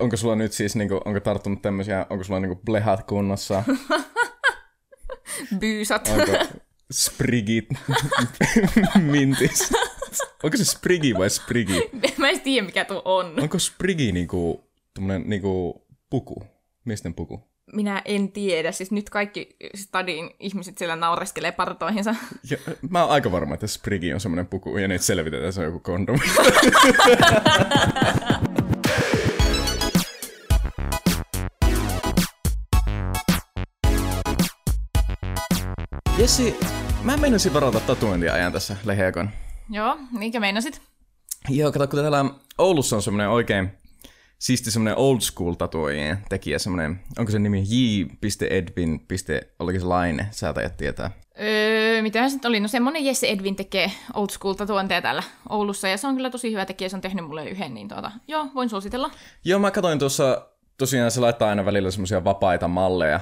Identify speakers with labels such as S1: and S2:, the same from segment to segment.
S1: onko sulla nyt siis, niinku, onko tarttunut tämmöisiä, onko sulla niinku blehat kunnossa?
S2: Byysat.
S1: Onko sprigit mintis? Onko se sprigi vai sprigi?
S2: Mä en tiedä, mikä tuo on.
S1: Onko sprigi niinku, tommonen niinku puku? Miesten puku?
S2: Minä en tiedä. Siis nyt kaikki stadin ihmiset siellä naureskelee partoihinsa.
S1: Ja, mä oon aika varma, että sprigi on semmoinen puku ja nyt selvitetään, se on joku kondomi. Jessi, mä menisin varata tatuointiajan tässä leheekon.
S2: Joo, niinkö meinasit?
S1: Joo, kato, kun täällä Oulussa on semmoinen oikein siisti semmoinen old school tatuoijien tekijä, semmoinen, onko se nimi j.edwin. Oliko se Laine, sä tajat tietää.
S2: Öö, mitähän se oli? No semmonen Jesse Edwin tekee old school tatuointeja täällä Oulussa, ja se on kyllä tosi hyvä tekijä, se on tehnyt mulle yhden, niin tuota, joo, voin suositella.
S1: Joo, mä katsoin tuossa, tosiaan se laittaa aina välillä semmoisia vapaita malleja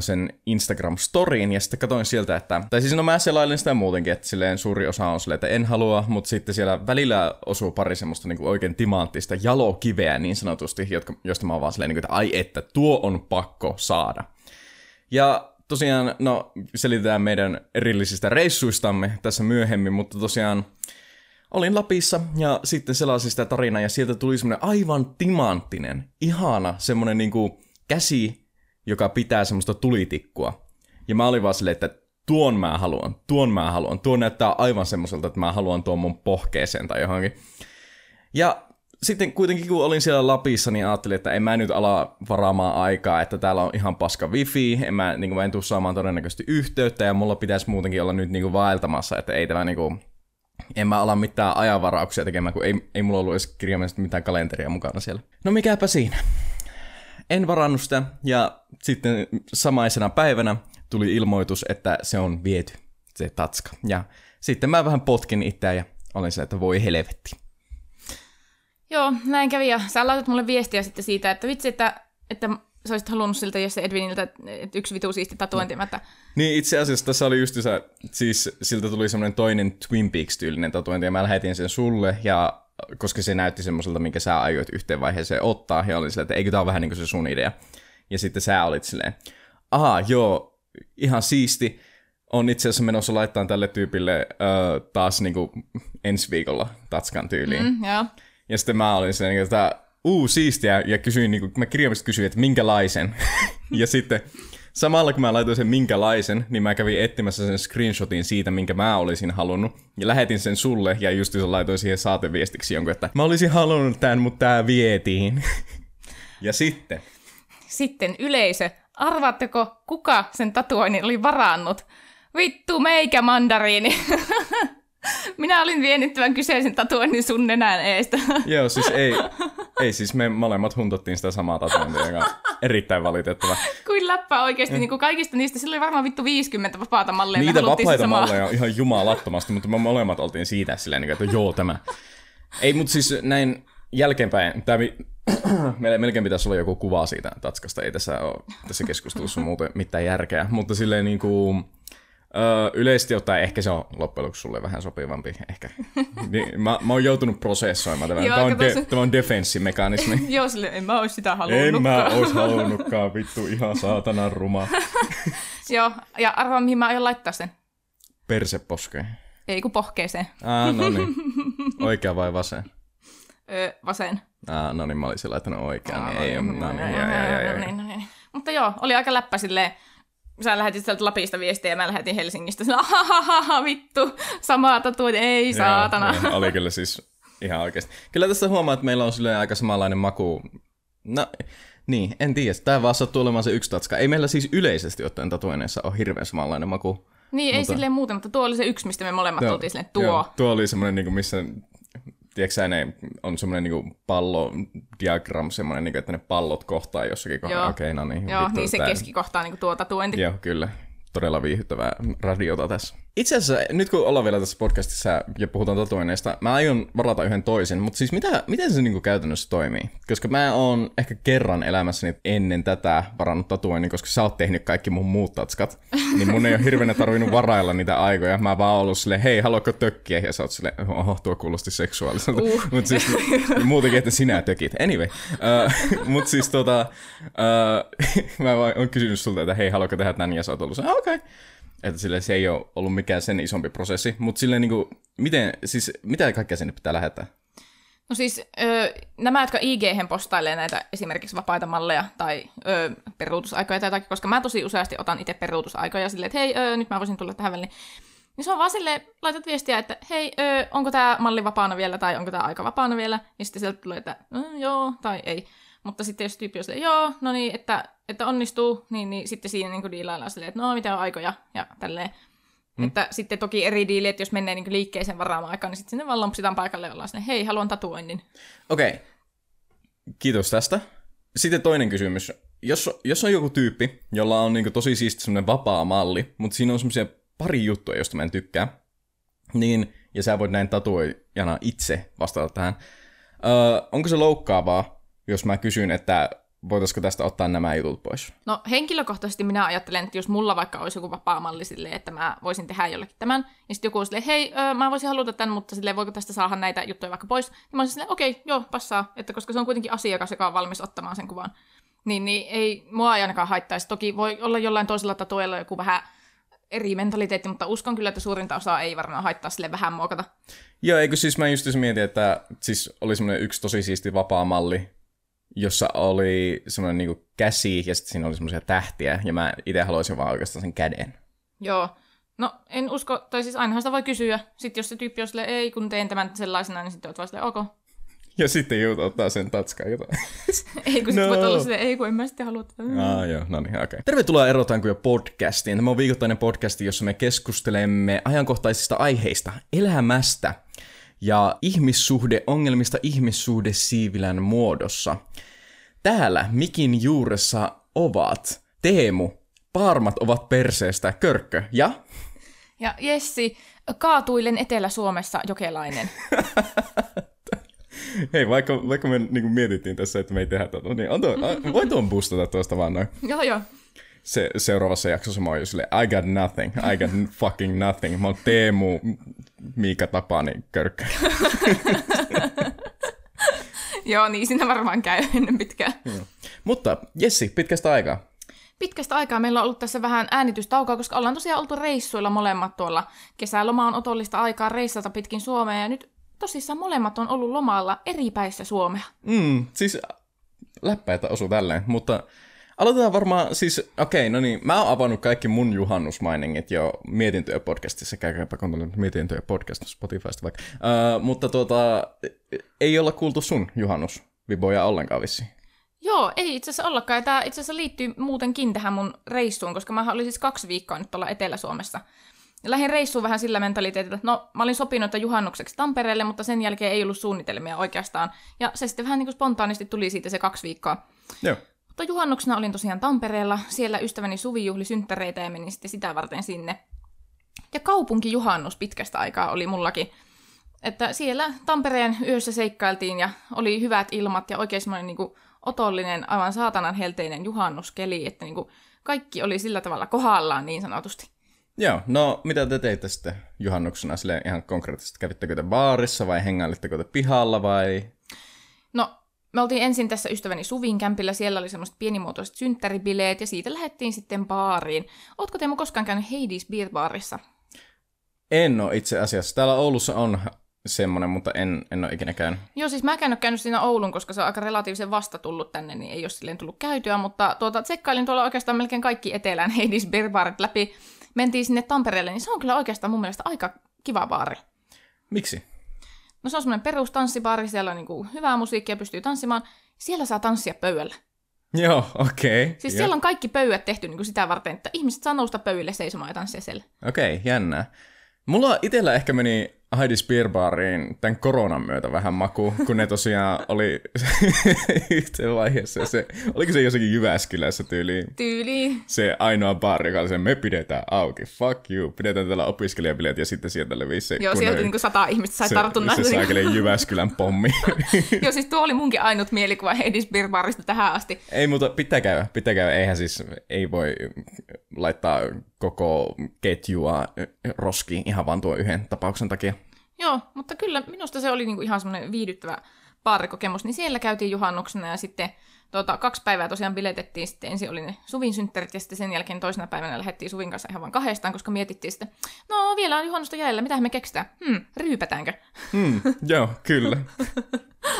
S1: sen Instagram-storiin, ja sitten katsoin sieltä, että, tai siis no mä selailin sitä muutenkin, että silleen suuri osa on silleen, että en halua, mutta sitten siellä välillä osuu pari semmoista niin kuin oikein timanttista jalokiveä niin sanotusti, jotka, josta mä oon vaan silleen, niin kuin, että ai että, tuo on pakko saada. Ja tosiaan, no selitetään meidän erillisistä reissuistamme tässä myöhemmin, mutta tosiaan olin Lapissa ja sitten selasin sitä tarinaa ja sieltä tuli semmoinen aivan timanttinen, ihana semmoinen niinku käsi, joka pitää semmoista tulitikkua. Ja mä olin vaan silleen, että tuon mä haluan, tuon mä haluan, tuo näyttää aivan semmoiselta, että mä haluan tuon mun pohkeeseen tai johonkin. Ja sitten kuitenkin kun olin siellä Lapissa, niin ajattelin, että en mä nyt ala varaamaan aikaa, että täällä on ihan paska wifi, en mä, niin kuin, mä en tuu saamaan todennäköisesti yhteyttä, ja mulla pitäisi muutenkin olla nyt niin kuin, vaeltamassa, että ei tämä niin kuin, en mä ala mitään ajanvarauksia tekemään, kun ei, ei mulla ollut edes kirjaimellisesti mitään kalenteria mukana siellä. No mikäpä siinä. En varannut sitä, ja sitten samaisena päivänä tuli ilmoitus, että se on viety, se tatska. Ja sitten mä vähän potkin itseä ja olin se, että voi helvetti.
S2: Joo, näin kävi, ja sä laitat mulle viestiä sitten siitä, että vitsi, että, että sä olisit halunnut siltä Jesse Edwiniltä että yksi vitu siisti tatuointi, mä, että
S1: Niin itse asiassa tässä oli just se, siis siltä tuli semmoinen toinen Twin Peaks-tyylinen tatuointi ja mä lähetin sen sulle ja koska se näytti semmoiselta, minkä sä aioit yhteen vaiheeseen ottaa ja olin silleen, että eikö tää ole vähän niin kuin se sun idea. Ja sitten sä olit silleen, aha joo, ihan siisti, on itse asiassa menossa laittaa tälle tyypille ö, taas niin kuin ensi viikolla Tatskan tyyliin. Mm.
S2: mm, joo.
S1: Ja sitten mä olin silleen, että uu, siistiä, ja kysyin, niin kuin, mä kirjaimellisesti kysyin, että minkälaisen. ja sitten samalla kun mä laitoin sen minkälaisen, niin mä kävin etsimässä sen screenshotin siitä, minkä mä olisin halunnut. Ja lähetin sen sulle, ja just se laitoin siihen saateviestiksi jonkun, että mä olisin halunnut tämän, mutta tää vietiin. ja sitten,
S2: Sitten yleisö, arvaatteko, kuka sen tatuoinnin oli varannut? Vittu, meikä mandariini. Minä olin vienyt tämän kyseisen tatuoinnin sun nenän eestä.
S1: joo, siis ei, ei siis me molemmat huntottiin sitä samaa tatuointia, joka on erittäin valitettava.
S2: Kuin läppä oikeasti, niin kuin kaikista niistä, sillä oli varmaan vittu 50 vapaata malleja.
S1: Niitä vapaita malleja on ihan jumalattomasti, mutta me molemmat oltiin siitä silleen, niin että joo tämä. Ei, mutta siis näin jälkeenpäin, tämä meillä melkein pitäisi olla joku kuva siitä tatskasta, ei tässä ole tässä keskustelussa muuten mitään järkeä, mutta silleen niin kuin, Öö, yleisesti ottaen ehkä se on loppujen lopuksi sulle vähän sopivampi. Ehkä. Niin, mä, mä oon joutunut prosessoimaan tämän.
S2: Joo,
S1: Tämä on, de,
S2: se-
S1: tämä on defenssimekanismi.
S2: Joo, sille en mä ois sitä
S1: en
S2: halunnutkaan.
S1: mä ois halunnutkaan, vittu ihan saatanan ruma.
S2: Joo, ja arvaa mihin mä aion laittaa sen.
S1: Perseposkeen.
S2: Ei kun pohkeeseen.
S1: Ah, no niin. Oikea vai vasen?
S2: Öö, vasen.
S1: Ah, no niin, mä olisin laittanut oikean, niin ei. No niin, ja, ja.
S2: No niin, no niin. Mutta joo, oli aika läppä silleen, sä lähetit sieltä Lapista viestiä ja mä lähetin Helsingistä. Sillä, ahahaha, vittu, samaa tatuointi, ei saatana.
S1: Joo, oli kyllä siis ihan oikeasti. Kyllä tässä huomaa, että meillä on silleen aika samanlainen maku. No, niin, en tiedä. Tämä vaan sattuu olemaan se yksi tatska. Ei meillä siis yleisesti ottaen tatuoinneissa ole hirveän samanlainen maku.
S2: Niin, ei
S1: Mutta-
S2: silleen muuten, mutta tuo oli se yksi, mistä me molemmat
S1: Joo,
S2: oltiin silleen, tuo.
S1: Joo, tuo oli semmoinen, niin missä tiedätkö ne on semmoinen niin pallo diagram, semmoinen, niin kuin, että ne pallot kohtaa jossakin kohdassa.
S2: Joo.
S1: Okei, no niin.
S2: Joo,
S1: vittu,
S2: niin se
S1: tää-
S2: keskikohta on niin tuo tatuointi.
S1: Joo, kyllä. Todella viihyttävää radiota tässä. Itse asiassa, nyt kun ollaan vielä tässä podcastissa ja puhutaan tatuoinneista, mä aion varata yhden toisen, mutta siis mitä, miten se niinku käytännössä toimii? Koska mä oon ehkä kerran elämässäni ennen tätä varannut tatuoinnin, koska sä oot tehnyt kaikki mun muut tatskat, niin mun ei ole hirveänä tarvinnut varailla niitä aikoja. Mä vaan ollut silleen, hei, haluatko tökkiä? Ja sä oot silleen, oho, tuo kuulosti seksuaaliselta. Uh. mutta siis muutenkin, että sinä tökit. Anyway, uh, mutta siis tota, uh, mä vaan oon kysynyt sulta, että hei, haluatko tehdä tän? Ja sä oot ollut okei. Okay. Että sille se ei ole ollut mikään sen isompi prosessi. Mutta silleen niin kuin, miten, siis mitä kaikkea sinne pitää lähettää?
S2: No siis ö, nämä, jotka ig postailee näitä esimerkiksi vapaita malleja tai ö, peruutusaikoja tai jotakin, koska mä tosi useasti otan itse peruutusaikoja silleen, että hei, ö, nyt mä voisin tulla tähän väliin. Niin se on vaan silleen, laitat viestiä, että hei, ö, onko tämä malli vapaana vielä tai onko tämä aika vapaana vielä. Ja sitten sieltä tulee, että mm, joo tai ei. Mutta sitten jos tyyppi on silleen, joo, no niin, että, että onnistuu, niin, niin sitten siinä niin diilaillaan silleen, että no mitä on aikoja ja tälleen. Mm. Että sitten toki eri diili, että jos menee niin liikkeeseen varaamaan aikaan, niin sitten sinne vaan lompsitaan paikalle ja ollaan sinne, hei, haluan tatuoinnin.
S1: Okei, okay. kiitos tästä. Sitten toinen kysymys. Jos, jos on joku tyyppi, jolla on niin tosi siisti semmoinen vapaa malli, mutta siinä on semmoisia pari juttuja, joista mä en tykkää, niin, ja sä voit näin tatuojana itse vastata tähän. Öö, onko se loukkaavaa, jos mä kysyn, että voitaisiko tästä ottaa nämä jutut pois?
S2: No henkilökohtaisesti minä ajattelen, että jos mulla vaikka olisi joku vapaa-malli silleen, että mä voisin tehdä jollekin tämän, niin sitten joku on silleen, hei, öö, mä voisin haluta tämän, mutta silleen, voiko tästä saada näitä juttuja vaikka pois? Niin mä olisin silleen, okei, okay, joo, passaa, että koska se on kuitenkin asiakas, joka on valmis ottamaan sen kuvan. Niin, niin ei mua ei ainakaan haittaisi. Toki voi olla jollain toisella tatuella joku vähän eri mentaliteetti, mutta uskon kyllä, että suurinta osaa ei varmaan haittaa sille vähän muokata.
S1: Joo, eikö siis mä just mietin, että siis oli semmoinen yksi tosi siisti vapaa malli, jossa oli semmoinen niinku käsi ja sitten siinä oli semmoisia tähtiä, ja mä itse haluaisin vaan oikeastaan sen käden.
S2: Joo. No, en usko, tai siis ainahan sitä voi kysyä. Sitten jos se tyyppi on silleen, ei, kun teen tämän sellaisena, niin sitten oot vaan silleen, ok.
S1: Ja sitten joudut ottaa sen tatskaan jotain.
S2: ei, kun no. sit voit olla silleen, ei, kun en mä sitten halua tätä.
S1: Ah, joo, no niin, okei. Okay. Tervetuloa Erotaanko jo podcastiin. Tämä on viikoittainen podcasti, jossa me keskustelemme ajankohtaisista aiheista, elämästä ja ihmissuhdeongelmista ihmissuhdesiivilän muodossa. Täällä mikin juuressa ovat Teemu, Paarmat ovat perseestä, Körkkö ja...
S2: Ja Jessi, kaatuilen Etelä-Suomessa jokelainen.
S1: Hei, vaikka, vaikka me niin mietittiin tässä, että me ei tehdä tätä, niin on tuo, voi tuon boostata tuosta vaan noin.
S2: joo, joo.
S1: Se, seuraavassa jaksossa mä oon silleen, I got nothing, I got fucking nothing. Mä oon Teemu, Miika Tapani, Körkkö.
S2: Joo, niin siinä varmaan käy ennen pitkään.
S1: Joo. Mutta Jessi, pitkästä aikaa.
S2: Pitkästä aikaa meillä on ollut tässä vähän äänitystaukoa, koska ollaan tosiaan oltu reissuilla molemmat tuolla. Kesäloma on otollista aikaa reissata pitkin Suomea ja nyt tosissaan molemmat on ollut lomalla eri päissä Suomea.
S1: Mm, siis läppäitä osu tälleen, mutta Aloitetaan varmaan, siis okei, okay, no niin, mä oon avannut kaikki mun juhannusmainingit jo mietintöjä podcastissa, käykääpä kuuntelemaan mietintöjä podcast Spotifysta vaikka. Uh, mutta tuota, ei olla kuultu sun juhannusviboja ollenkaan vissi.
S2: Joo, ei itse asiassa ollakaan. Tämä itse asiassa liittyy muutenkin tähän mun reissuun, koska mä olin siis kaksi viikkoa nyt tuolla Etelä-Suomessa. Ja lähdin reissuun vähän sillä mentaliteetillä, että no mä olin sopinut että juhannukseksi Tampereelle, mutta sen jälkeen ei ollut suunnitelmia oikeastaan. Ja se sitten vähän niin kuin spontaanisti tuli siitä se kaksi viikkoa.
S1: Joo.
S2: Mutta juhannuksena olin tosiaan Tampereella, siellä ystäväni Suvi juhli synttäreitä ja menin sitten sitä varten sinne. Ja kaupunkijuhannus pitkästä aikaa oli mullakin. Että siellä Tampereen yössä seikkailtiin ja oli hyvät ilmat ja oikein semmoinen niin otollinen, aivan saatanan helteinen juhannuskeli, että niin kuin kaikki oli sillä tavalla kohdallaan niin sanotusti.
S1: Joo, no mitä te teitte sitten juhannuksena sille ihan konkreettisesti? Kävittekö te baarissa vai hengailitteko te pihalla vai?
S2: No me oltiin ensin tässä ystäväni Suvin kämpillä, siellä oli semmoiset pienimuotoiset synttäribileet ja siitä lähdettiin sitten baariin. Ootko Teemu koskaan käynyt Hades Beer Barissa?
S1: En ole itse asiassa. Täällä Oulussa on semmoinen, mutta en, en ole ikinä käynyt.
S2: Joo, siis mä en käynyt käynyt siinä Oulun, koska se on aika relatiivisen vasta tullut tänne, niin ei ole silleen tullut käytyä, mutta tuota, tsekkailin tuolla oikeastaan melkein kaikki etelän Hades Beer Barit läpi. Mentiin sinne Tampereelle, niin se on kyllä oikeastaan mun mielestä aika kiva baari.
S1: Miksi?
S2: No se on semmoinen perustanssibaari, siellä on niin kuin hyvää musiikkia, pystyy tanssimaan. Siellä saa tanssia pöydällä.
S1: Joo, okei. Okay.
S2: Siis siellä on kaikki pöydät tehty niin kuin sitä varten, että ihmiset saa nousta pöydälle seisomaan ja tanssia siellä.
S1: Okei, okay, jännää. Mulla itsellä ehkä meni Heidi Spearbariin tämän koronan myötä vähän maku, kun ne tosiaan oli yhteen vaiheessa. Se, oliko se jossakin Jyväskylässä tyyliin?
S2: Tyyli.
S1: Se ainoa baari, joka oli se, me pidetään auki, fuck you, pidetään tällä opiskelijabileet ja sitten sieltä levisi se
S2: Joo, sieltä niinku sata ihmistä sai
S1: se,
S2: tartunnan.
S1: se saakeli Jyväskylän pommi.
S2: Joo, siis tuo oli munkin ainut mielikuva Heidi Spearbarista tähän asti.
S1: ei, mutta pitää käydä, pitää käydä. Eihän siis, ei voi laittaa koko ketjua roskiin ihan vaan tuo yhden tapauksen takia.
S2: Joo, mutta kyllä minusta se oli niinku ihan semmoinen viihdyttävä baarikokemus. Niin siellä käytiin juhannuksena ja sitten tuota, kaksi päivää tosiaan biletettiin. Sitten ensin oli ne Suvin synttärit ja sitten sen jälkeen toisena päivänä lähdettiin Suvin kanssa ihan vain kahdestaan, koska mietittiin sitten, no vielä on juhannusta jäljellä, mitä me keksitään? Hmm, ryypätäänkö?
S1: Hmm, joo, kyllä.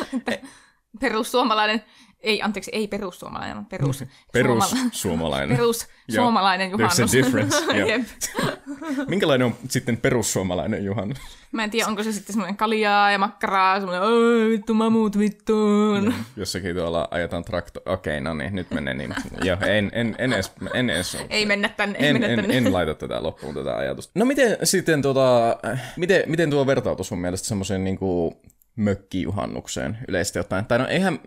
S2: Perussuomalainen, ei anteeksi, ei perussuomalainen, vaan perus,
S1: Perus
S2: suomala-
S1: suomalainen.
S2: perus suomalainen
S1: There's
S2: juhannus.
S1: a difference.
S2: Jep.
S1: Minkälainen on sitten perussuomalainen juhannus?
S2: Mä en tiedä, onko se sitten semmoinen kaljaa ja makkaraa, semmoinen, oi vittu mamut vittuun.
S1: Jossakin tuolla ajetaan trakto... Okei, no niin, nyt menee niin. Joo, en, en, en edes, en edes
S2: Ei mennä tänne, ei
S1: en,
S2: mennä
S1: en,
S2: tänne.
S1: en laita tätä loppuun tätä ajatusta. No miten sitten tota, miten, miten tuo vertautui sun mielestä semmoiseen niinku mökkijuhannukseen yleisesti ottaen? Tai no eihän,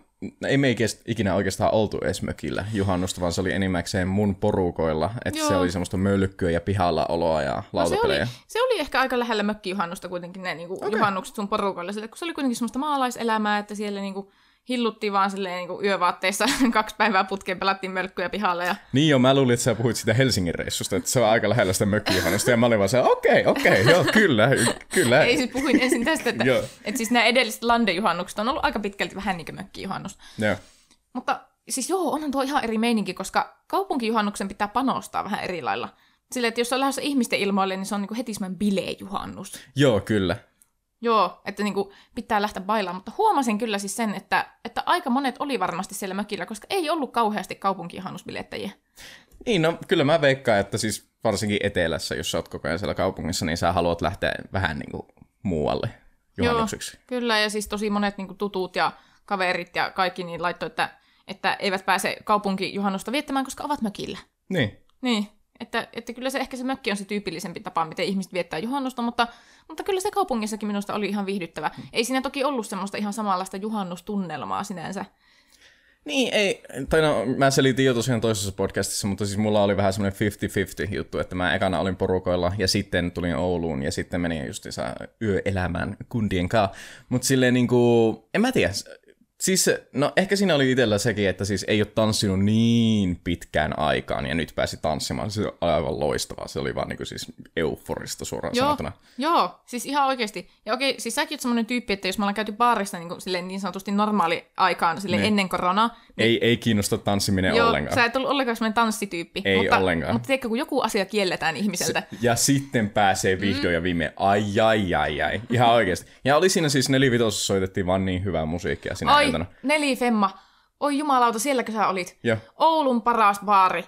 S1: ei me ikinä- ikinä oikeastaan oltu edes mökillä juhannusta, vaan se oli enimmäkseen mun porukoilla, että se oli semmoista mölkkyä ja pihalla oloa ja
S2: No se, oli,
S1: lautapelejä.
S2: se oli ehkä aika lähellä mökkijuhannusta kuitenkin ne niinku, okay. juhannukset sun porukoille, sille, kun se oli kuitenkin semmoista maalaiselämää, että siellä niinku, hilluttiin vaan silleen niinku yövaatteissa kaksi päivää putkeen, pelattiin mölkkyjä pihalle ja
S1: Niin joo, mä luulin, että sä puhuit sitä Helsingin reissusta, että se on aika lähellä sitä mökkijuhannusta, ja mä olin vaan se, okei, okei, joo, kyllä, kyllä.
S2: ei siis puhuin ensin tästä, että, että siis nämä edelliset landejuhannukset on ollut aika pitkälti vähän niin kuin mökkijuhannus.
S1: Joo.
S2: Mutta siis joo, onhan tuo ihan eri meininki, koska kaupunkijuhannuksen pitää panostaa vähän eri lailla. Silleen, että jos on lähdössä ihmisten ilmoille, niin se on niinku heti semmoinen bilejuhannus.
S1: Joo, kyllä.
S2: Joo, että niinku pitää lähteä bailaan, mutta huomasin kyllä siis sen, että, että aika monet oli varmasti siellä mökillä, koska ei ollut kauheasti kaupunkijuhannusbilettäjiä.
S1: Niin, no kyllä mä veikkaan, että siis varsinkin etelässä, jos sä oot koko ajan siellä kaupungissa, niin sä haluat lähteä vähän niin kuin muualle juhannukseksi.
S2: Joo, kyllä, ja siis tosi monet niinku tutut ja kaverit ja kaikki niin laittoi, että, että eivät pääse kaupunkijuhannusta viettämään, koska ovat mökillä.
S1: Niin.
S2: Niin, että, että kyllä se ehkä se mökki on se tyypillisempi tapa, miten ihmiset viettää juhannusta, mutta, mutta kyllä se kaupungissakin minusta oli ihan viihdyttävä. Ei siinä toki ollut semmoista ihan samanlaista juhannustunnelmaa sinänsä.
S1: Niin, ei, tai no, mä selitin jo tosiaan toisessa podcastissa, mutta siis mulla oli vähän semmoinen 50-50 juttu, että mä ekana olin porukoilla ja sitten tulin Ouluun ja sitten menin justiinsa yöelämään kundien kanssa. Mutta silleen niinku, en mä tiedä, siis no ehkä siinä oli itsellä sekin, että siis ei ole tanssinut niin pitkään aikaan ja nyt pääsi tanssimaan. Se oli aivan loistavaa, se oli vaan niinku siis euforista suoraan
S2: Joo,
S1: sanottuna.
S2: joo, siis ihan oikeasti. Ja okei, siis säkin oot semmoinen tyyppi, että jos me ollaan käyty baarissa niin, kuin, silleen, niin sanotusti normaali aikaan silleen
S1: Niin.
S2: ennen koronaa,
S1: Ei, ei kiinnosta tanssiminen
S2: joo,
S1: ollenkaan.
S2: sä et ollut ollenkaan semmoinen tanssityyppi.
S1: Ei
S2: mutta,
S1: ollenkaan.
S2: Mutta tiedätkö, kun joku asia kielletään ihmiseltä,
S1: Ja sitten pääsee vihdoin ja viimein, ai ai ai ai, ihan oikeasti. Ja oli siinä siis nelivitosessa soitettiin vaan niin hyvää musiikkia sinä
S2: Ai,
S1: iltana.
S2: nelifemma. Oi jumalauta, sielläkö sä olit?
S1: Joo.
S2: Oulun paras baari.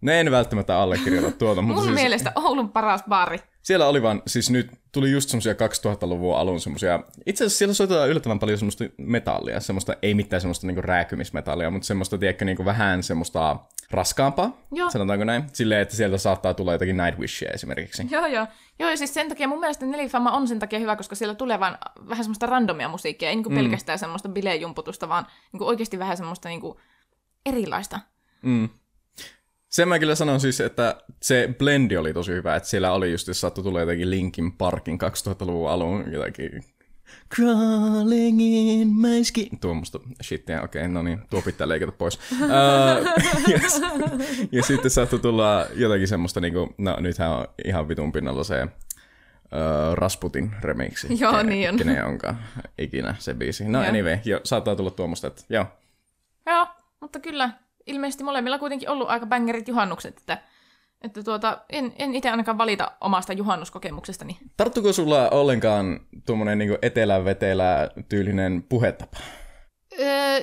S1: Ne en välttämättä allekirjoita tuota, mutta
S2: Mun
S1: siis
S2: mielestä Oulun paras baari.
S1: siellä oli vaan, siis nyt tuli just semmosia 2000-luvun alun semmosia, itse asiassa siellä soitetaan yllättävän paljon semmoista metallia, semmoista, ei mitään semmoista niinku rääkymismetallia, mutta semmoista, tiedätkö, niinku vähän semmoista raskaampaa,
S2: Joo.
S1: sanotaanko näin, silleen, että sieltä saattaa tulla jotakin Nightwishia esimerkiksi.
S2: Joo, joo. Joo, ja siis sen takia mun mielestä Nelifamma on sen takia hyvä, koska siellä tulee vaan vähän semmoista randomia musiikkia, ei niinku
S1: Mm.
S2: pelkästään semmoista bilejumputusta, vaan niinku oikeasti vähän semmoista niinku erilaista.
S1: Mm. Sen mä kyllä sanon siis, että se blendi oli tosi hyvä, että siellä oli just, jos saattoi tulla jotenkin Linkin Parkin 2000-luvun alun jotakin Crawling in my skin. Tuommoista shittiä, okei, okay, no niin, tuo pitää leikata pois. uh, ja, ja sitten saattoi tulla jotakin semmoista, niinku, no nythän on ihan vitun pinnalla se uh, Rasputin remixi.
S2: Joo,
S1: Ke-
S2: niin on.
S1: Kenen onkaan ikinä se biisi. No
S2: Joo.
S1: anyway, jo, saattaa tulla tuommoista, että joo.
S2: Joo, mutta kyllä ilmeisesti molemmilla kuitenkin ollut aika bängerit juhannukset, että, että tuota, en, en itse ainakaan valita omasta juhannuskokemuksestani.
S1: Tarttuko sulla ollenkaan tuommoinen niin etelä-vetelä tyylinen puhetapa?
S2: Öö,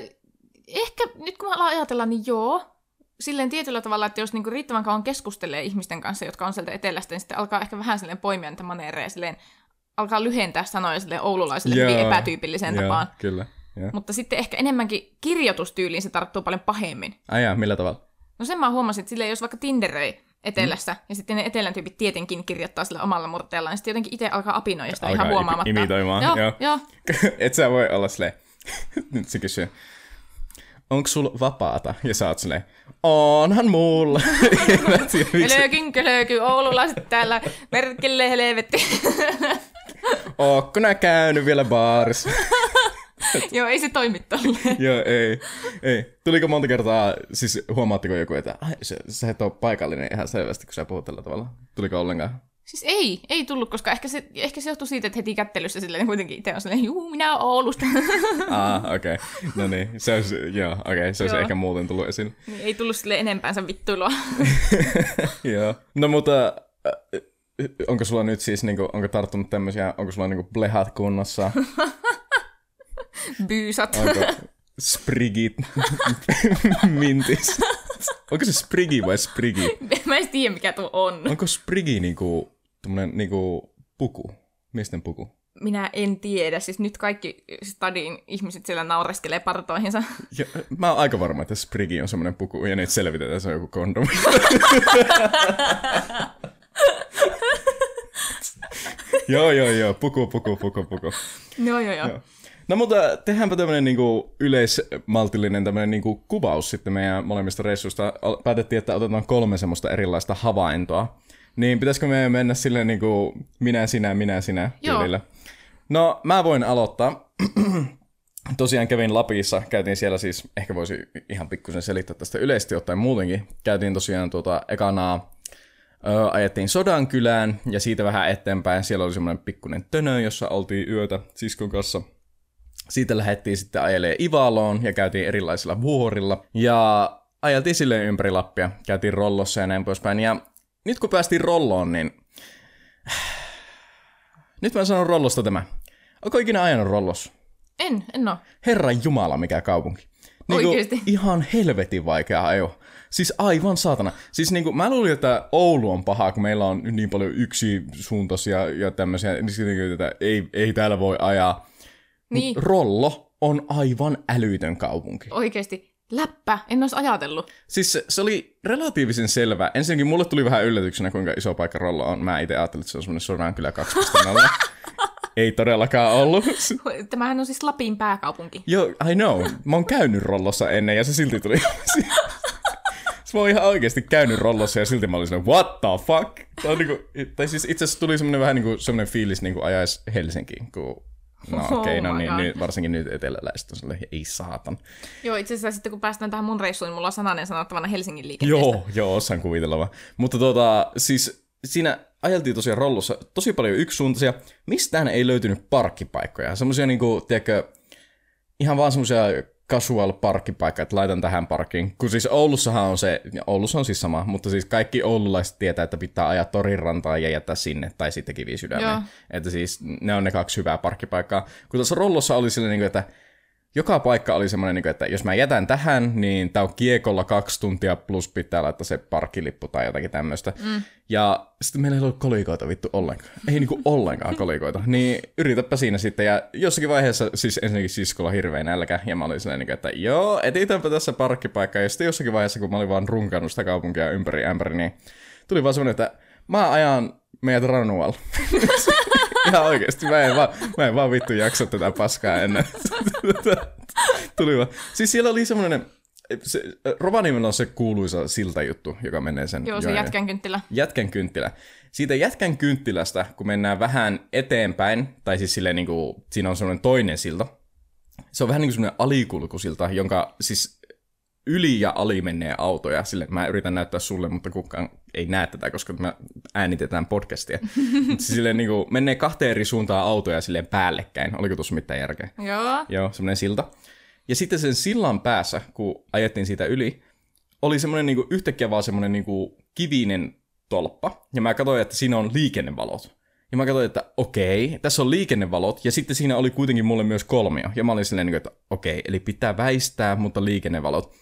S2: ehkä nyt kun mä alan ajatella, niin joo. Silleen tietyllä tavalla, että jos niinku riittävän kauan keskustelee ihmisten kanssa, jotka on sieltä etelästä, niin sitten alkaa ehkä vähän silleen poimia niitä maneereja, silleen alkaa lyhentää sanoja silleen oululaiselle hyvin
S1: Joo,
S2: epätyypilliseen
S1: Joo,
S2: tapaan.
S1: Kyllä. Joo.
S2: Mutta sitten ehkä enemmänkin kirjoitustyyliin se tarttuu paljon pahemmin.
S1: Ai jaa, millä tavalla?
S2: No sen mä huomasin, että silleen, jos vaikka Tinderöi etelässä, ja sitten ne etelän tyypit tietenkin kirjoittaa sillä omalla murteellaan, sitten jotenkin itse alkaa apinoida sitä
S1: Alkaa
S2: ihan huomaamatta.
S1: imi- imitoimaan,
S2: Joo,
S1: joo.
S2: joo.
S1: Et sä voi olla silleen, nyt se kysyy, onko sulla vapaata? Ja sä oot silleen, onhan mulla.
S2: Kölökyn, kölöky, oululaiset täällä, merkille helvetti.
S1: Ootko nää käynyt vielä baarissa?
S2: Joo, ei se toimi tolleen.
S1: Joo, ei, ei. Tuliko monta kertaa, siis huomaatteko joku, että ai, se, sä et ole paikallinen ihan selvästi, kun sä puhut tällä tavalla? Tuliko ollenkaan?
S2: Siis ei, ei tullut, koska ehkä se, ehkä se johtui siitä, että heti kättelyssä silleen kuitenkin itse on silleen, juu, minä oon Oulusta.
S1: Ah, okei. Okay. No niin, se olisi, joo, okei, okay, se olisi
S2: Joo.
S1: ehkä muuten tullut esille.
S2: niin ei tullut sille enempäänsä vittuilua.
S1: joo. No mutta, äh, onko sulla nyt siis, niinku, onko tarttunut tämmöisiä, onko sulla niinku blehat kunnossa?
S2: Byysat.
S1: Onko sprigit mintis? Onko se sprigi vai sprigi?
S2: Mä en tiedä, mikä tuo on.
S1: Onko sprigi niinku, tommonen niinku puku? Miesten puku?
S2: Minä en tiedä. Siis nyt kaikki stadin ihmiset siellä naureskelee partoihinsa.
S1: Ja, mä oon aika varma, että sprigi on semmoinen puku, ja nyt selvitetään, se on joku kondomi. joo, joo, joo, puku, puku, puku, puku.
S2: joo, joo, joo.
S1: Joo. No mutta tehdäänpä tämmönen niinku yleismaltillinen tämmönen niinku kuvaus sitten meidän molemmista reissuista. Päätettiin, että otetaan kolme semmoista erilaista havaintoa. Niin pitäisikö meidän mennä silleen niinku minä, sinä, minä, sinä tyylillä? No mä voin aloittaa. Tosiaan kävin Lapissa, käytiin siellä siis, ehkä voisi ihan pikkusen selittää tästä yleisesti ottaen muutenkin. Käytiin tosiaan tuota ekanaa, ö, ajettiin Sodankylään ja siitä vähän eteenpäin. Siellä oli semmoinen pikkuinen tönö, jossa oltiin yötä siskon kanssa. Siitä lähdettiin sitten ajelee Ivaloon ja käytiin erilaisilla vuorilla. Ja ajeltiin silleen ympäri Lappia, käytiin Rollossa ja näin poispäin. Ja nyt kun päästiin Rolloon, niin... Nyt mä sanon Rollosta tämä. Onko ikinä ajanut Rollossa?
S2: En, en oo.
S1: Herran Jumala, mikä kaupunki.
S2: Oikeesti?
S1: Ihan helvetin vaikea ajo. Siis aivan saatana. Siis niinku, mä luulin, että Oulu on paha, kun meillä on niin paljon yksisuuntaisia ja tämmöisiä, niin niinku, että ei, ei täällä voi ajaa.
S2: Niin,
S1: Rollo on aivan älytön kaupunki.
S2: oikeesti. Läppä, en olisi ajatellut.
S1: Siis se, se oli relatiivisen selvä. Ensinnäkin mulle tuli vähän yllätyksenä, kuinka iso paikka Rollo on. Mä itse ajattelin, että se on semmoinen Sodankylä 2.0. ei todellakaan ollut.
S2: Tämähän on siis Lapin pääkaupunki.
S1: Joo, I know. Mä oon käynyt Rollossa ennen ja se silti tuli. Mä oon ihan oikeasti käynyt Rollossa ja silti mä olin silleen, what the fuck? On niinku, tai siis itse asiassa tuli semmonen vähän niinku semmonen fiilis niinku ajais Helsinkiin, kun No
S2: Oh
S1: okei, okay, no
S2: my
S1: niin, nyt, varsinkin nyt eteläläiset on silleen, ei saatan.
S2: Joo, itse asiassa sitten kun päästään tähän mun reissuun, niin mulla on sananen sanottavana Helsingin liikenteestä.
S1: Joo, joo, osaan kuvitella vaan. Mutta tota, siis siinä ajeltiin tosiaan rollussa tosi paljon yksisuuntaisia. Mistään ei löytynyt parkkipaikkoja. Semmoisia niinku, tiedätkö, ihan vaan semmoisia casual parkkipaikka, että laitan tähän parkkiin. Kun siis Oulussahan on se, Oulussa on siis sama, mutta siis kaikki oululaiset tietää, että pitää ajaa torin ja jättää sinne, tai sitten kivisydämeen.
S2: Joo.
S1: Että siis ne on ne kaksi hyvää parkkipaikkaa. Kun tuossa Rollossa oli silleen, niin että joka paikka oli semmoinen, niin että jos mä jätän tähän, niin tää on kiekolla kaksi tuntia plus pitää laittaa se parkkilippu tai jotakin tämmöistä. Mm. Ja sitten meillä ei ollut kolikoita vittu ollenkaan. Ei niinku ollenkaan kolikoita. Niin yritäpä siinä sitten. Ja jossakin vaiheessa siis ensinnäkin siskolla hirveän nälkä. Ja mä olin silleen, niin kuin, että joo, etitäänpä tässä parkkipaikkaa. Ja sitten jossakin vaiheessa, kun mä olin vaan runkannut sitä kaupunkia ympäri ämpäri, niin tuli vaan semmoinen, että mä ajan meidät Ranual. Ihan oikeesti, mä en, vaan, mä en vaan vittu jaksa tätä paskaa ennen. Tuli vaan. Siis siellä oli semmoinen, se, Rovaniemellä on se kuuluisa siltajuttu, joka menee sen
S2: Joo, se
S1: joen-
S2: jätkän kynttilä.
S1: Jätkän kynttilä. Siitä jätkän kynttilästä, kun mennään vähän eteenpäin, tai siis silleen niin kuin, siinä on semmoinen toinen silta. Se on vähän niin kuin semmoinen alikulkusilta, jonka siis yli ja ali menee autoja. Sille mä yritän näyttää sulle, mutta kukaan ei näe tätä, koska me äänitetään podcastia. Mutta siis silleen niin kuin, menee kahteen eri suuntaan autoja silleen päällekkäin. Oliko tuossa mitään järkeä?
S2: Joo.
S1: Joo, semmoinen silta. Ja sitten sen sillan päässä, kun ajettiin siitä yli, oli semmoinen niinku, yhtäkkiä vaan semmoinen niinku, kivinen tolppa. Ja mä katsoin, että siinä on liikennevalot. Ja mä katsoin, että okei, tässä on liikennevalot, ja sitten siinä oli kuitenkin mulle myös kolmio. Ja mä olin silleen, niinku, että okei, eli pitää väistää, mutta liikennevalot.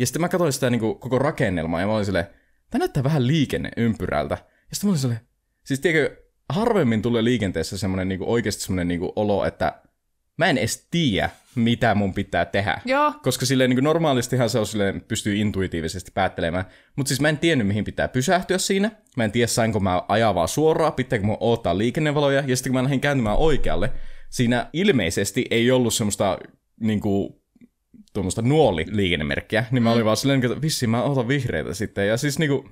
S1: Ja sitten mä katsoin sitä niinku, koko rakennelmaa, ja mä olin silleen, tämä näyttää vähän liikenneympyrältä. Ja sitten mä olin silleen, siis tiedätkö, harvemmin tulee liikenteessä semmoinen niinku, oikeasti semmoinen niinku, olo, että mä en edes tiedä, mitä mun pitää tehdä.
S2: Joo.
S1: Koska silleen niin normaalistihan se on silleen, pystyy intuitiivisesti päättelemään. Mutta siis mä en tiennyt, mihin pitää pysähtyä siinä. Mä en tiedä, sainko mä ajaa vaan suoraan, pitääkö mun odottaa liikennevaloja. Ja sitten kun mä lähdin kääntymään oikealle, siinä ilmeisesti ei ollut semmoista niin kuin, tuommoista nuoli-liikennemerkkiä, niin mä olin vaan silleen, että vissi mä otan vihreitä sitten. Ja siis niinku,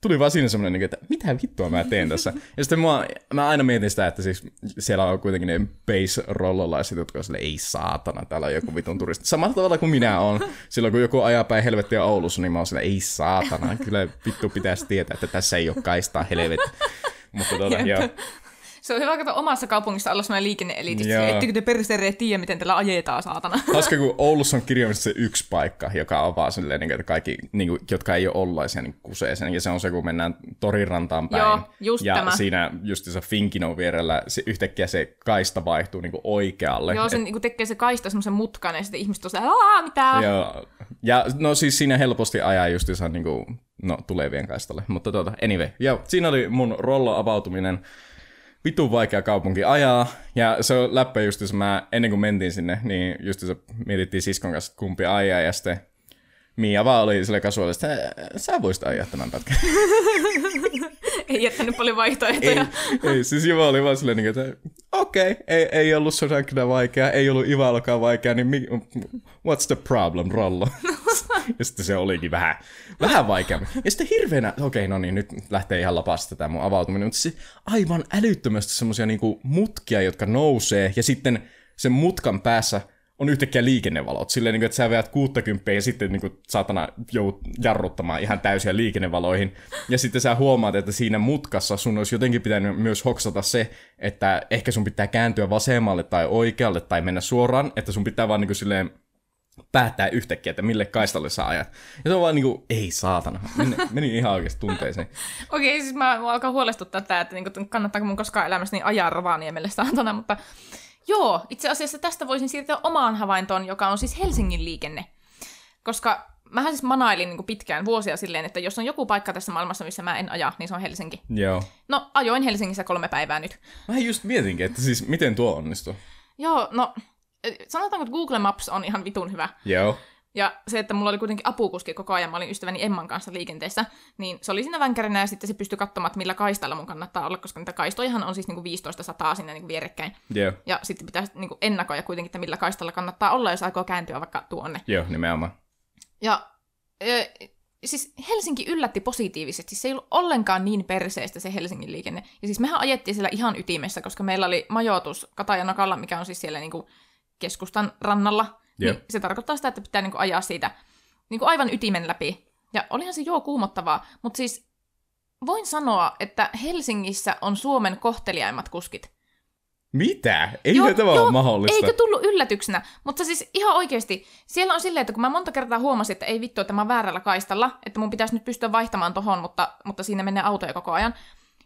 S1: tuli vaan siinä semmoinen, että mitä vittua mä teen tässä. Ja sitten mua, mä aina mietin sitä, että siis siellä on kuitenkin ne base rollolaiset, jotka on sille, ei saatana, täällä on joku vitun turisti. Samalla tavalla kuin minä on. Silloin kun joku ajaa päin helvettiä Oulussa, niin mä oon sille, ei saatana, kyllä vittu pitäisi tietää, että tässä ei ole kaistaa helvetti. Mutta tuota, joo.
S2: Se on hyvä katsoa omassa kaupungissa olla sellainen liikenneeliitti.
S1: Joo.
S2: Ettekö te peristereet tiedä, miten tällä ajetaan, saatana?
S1: Hauska, kun Oulussa on kirjaimisesti se yksi paikka, joka on vaan silleen, niin että kaikki, niin kuin, jotka ei ole ollaisia, niin kusee sen. Ja se on se, kun mennään torirantaan päin.
S2: Joo, just
S1: ja
S2: tämä.
S1: siinä just se Finkinon vierellä se, yhtäkkiä se kaista vaihtuu niin kuin oikealle.
S2: Joo, se niinku tekee se kaista semmoisen mutkan ja sitten ihmiset on aah, mitä?
S1: Joo. Ja no siis siinä helposti ajaa justiinsa niin kuin, no, tulevien kaistalle. Mutta tuota, anyway. Ja siinä oli mun rollo avautuminen. Vitun vaikea kaupunki ajaa. Ja se on läppä justiinsa mä, ennen kuin mentiin sinne, niin justiinsa mietittiin siskon kanssa, että kumpi ajaa. Ja sitten Mia vaan oli sille kasuaalisesti, että sä voisit ajaa tämän pätkän.
S2: Ei jättänyt paljon
S1: ei,
S2: vaihtoehtoja.
S1: ei, siis Iva oli vaan silleen, niin että okei, okay, ei, ei ollut sodankina vaikea, ei ollut Ivalokaan vaikea, niin mi, what's the problem, Rollo? sitten se olikin vähän, vähän vaikeampi. Ja sitten hirveänä, okei, okay, no niin, nyt lähtee ihan lapasta tämä mun avautuminen, mutta se aivan älyttömästi semmoisia niinku mutkia, jotka nousee, ja sitten sen mutkan päässä on yhtäkkiä liikennevalot. Silleen, niin kuin, että sä veät 60 ja sitten niin kuin, saatana joudut jarruttamaan ihan täysiä liikennevaloihin. Ja sitten sä huomaat, että siinä mutkassa sun olisi jotenkin pitänyt myös hoksata se, että ehkä sun pitää kääntyä vasemmalle tai oikealle tai mennä suoraan, että sun pitää vaan niin kuin, silleen päättää yhtäkkiä, että mille kaistalle sä ajat. Ja se on vaan niinku, ei saatana. Meni, meni ihan oikeasti tunteeseen.
S2: Okei, siis mä, mä alkaa huolestuttaa tää, että niinku, kannattaako mun koskaan elämässäni ajaa Rovaniemelle saatana, mutta joo, itse asiassa tästä voisin siirtyä omaan havaintoon, joka on siis Helsingin liikenne. Koska mähän siis manailin niin pitkään vuosia silleen, että jos on joku paikka tässä maailmassa, missä mä en aja, niin se on Helsinki.
S1: Joo.
S2: No, ajoin Helsingissä kolme päivää nyt.
S1: Mä just mietinkin, että siis miten tuo onnistuu.
S2: Joo, no, sanotaanko, että Google Maps on ihan vitun hyvä.
S1: Joo.
S2: Ja se, että mulla oli kuitenkin apukuski koko ajan, mä olin ystäväni Emman kanssa liikenteessä, niin se oli siinä vänkärinä ja sitten se pystyi katsomaan, että millä kaistalla mun kannattaa olla, koska niitä kaistojahan on siis niinku 15 sataa sinne niinku vierekkäin.
S1: Joo.
S2: Ja sitten pitäisi niinku ennakoida kuitenkin, että millä kaistalla kannattaa olla, jos aikoo kääntyä vaikka tuonne.
S1: Joo, nimenomaan.
S2: Ja ö, siis Helsinki yllätti positiivisesti. Se ei ollut ollenkaan niin perseestä se Helsingin liikenne. Ja siis mehän ajettiin siellä ihan ytimessä, koska meillä oli majoitus Katajanokalla, mikä on siis siellä niinku keskustan rannalla.
S1: Joo.
S2: Niin se tarkoittaa sitä, että pitää niinku ajaa siitä niinku aivan ytimen läpi. Ja olihan se joo kuumottavaa, mutta siis voin sanoa, että Helsingissä on Suomen kohteliaimmat kuskit.
S1: Mitä? Ei tämä ole mahdollista.
S2: Eikö tullut yllätyksenä? Mutta siis ihan oikeasti, siellä on silleen, että kun mä monta kertaa huomasin, että ei vittu, että mä oon väärällä kaistalla, että mun pitäisi nyt pystyä vaihtamaan tohon, mutta, mutta siinä menee autoja koko ajan.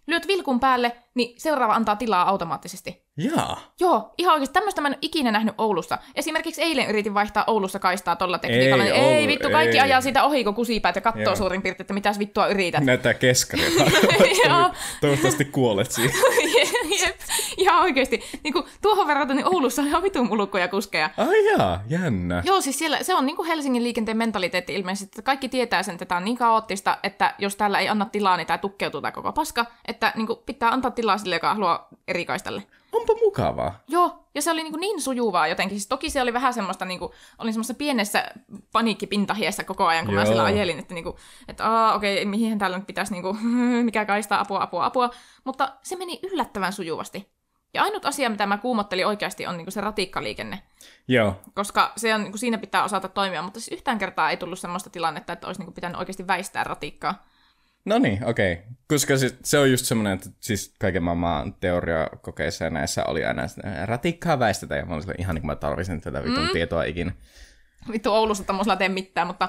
S2: Lyöt vilkun päälle, niin seuraava antaa tilaa automaattisesti.
S1: Jaa.
S2: Joo, ihan oikeasti. Tämmöistä mä en ole ikinä nähnyt Oulussa. Esimerkiksi eilen yritin vaihtaa Oulussa kaistaa tolla tekniikalla.
S1: Ei
S2: niin ei
S1: Oulu,
S2: vittu, kaikki
S1: ei.
S2: ajaa siitä ohi, kun kusipäät ja katsoo
S1: Joo.
S2: suurin piirtein, että mitäs vittua yrität.
S1: Näyttää keskaria.
S2: Joo.
S1: Toivottavasti kuolet siinä.
S2: Jep, ihan oikeasti. Niin kuin, tuohon verraten, niin Oulussa on ihan vitun mulukkoja kuskeja.
S1: Ai jaa, jännä.
S2: Joo, siis siellä, se on niin kuin Helsingin liikenteen mentaliteetti ilmeisesti, että kaikki tietää sen, että tämä on niin kaoottista, että jos täällä ei anna tilaa, niin tämä tukkeutuu tämä koko paska, että niin kuin, pitää antaa tilaa sille, joka haluaa eri kaistalle.
S1: Onpa mukavaa.
S2: Joo, ja se oli niin, niin sujuvaa jotenkin. Siis toki se oli vähän semmoista, niin kuin, olin semmoisessa pienessä paniikkipintahiessä koko ajan, kun Joo. mä siellä ajelin, että, niin kuin, että aa, okei, mihin täällä nyt pitäisi, niin kuin, mikä kaistaa, apua, apua, apua. Mutta se meni yllättävän sujuvasti. Ja ainut asia, mitä mä kuumottelin oikeasti, on niin kuin se ratikkaliikenne.
S1: Joo.
S2: Koska se on, niin kuin siinä pitää osata toimia, mutta siis yhtään kertaa ei tullut semmoista tilannetta, että olisi niin kuin pitänyt oikeasti väistää ratikkaa.
S1: No niin, okei. Okay. Koska se, se on just semmoinen, että siis kaiken maailman teoriakokeissa ja näissä oli aina ratikkaa väistetään, ja mä olin ihan niin kuin mä tarvisin tätä vitun mm. tietoa ikinä.
S2: Vittu Oulussa tämmöisellä tee mitään, mutta,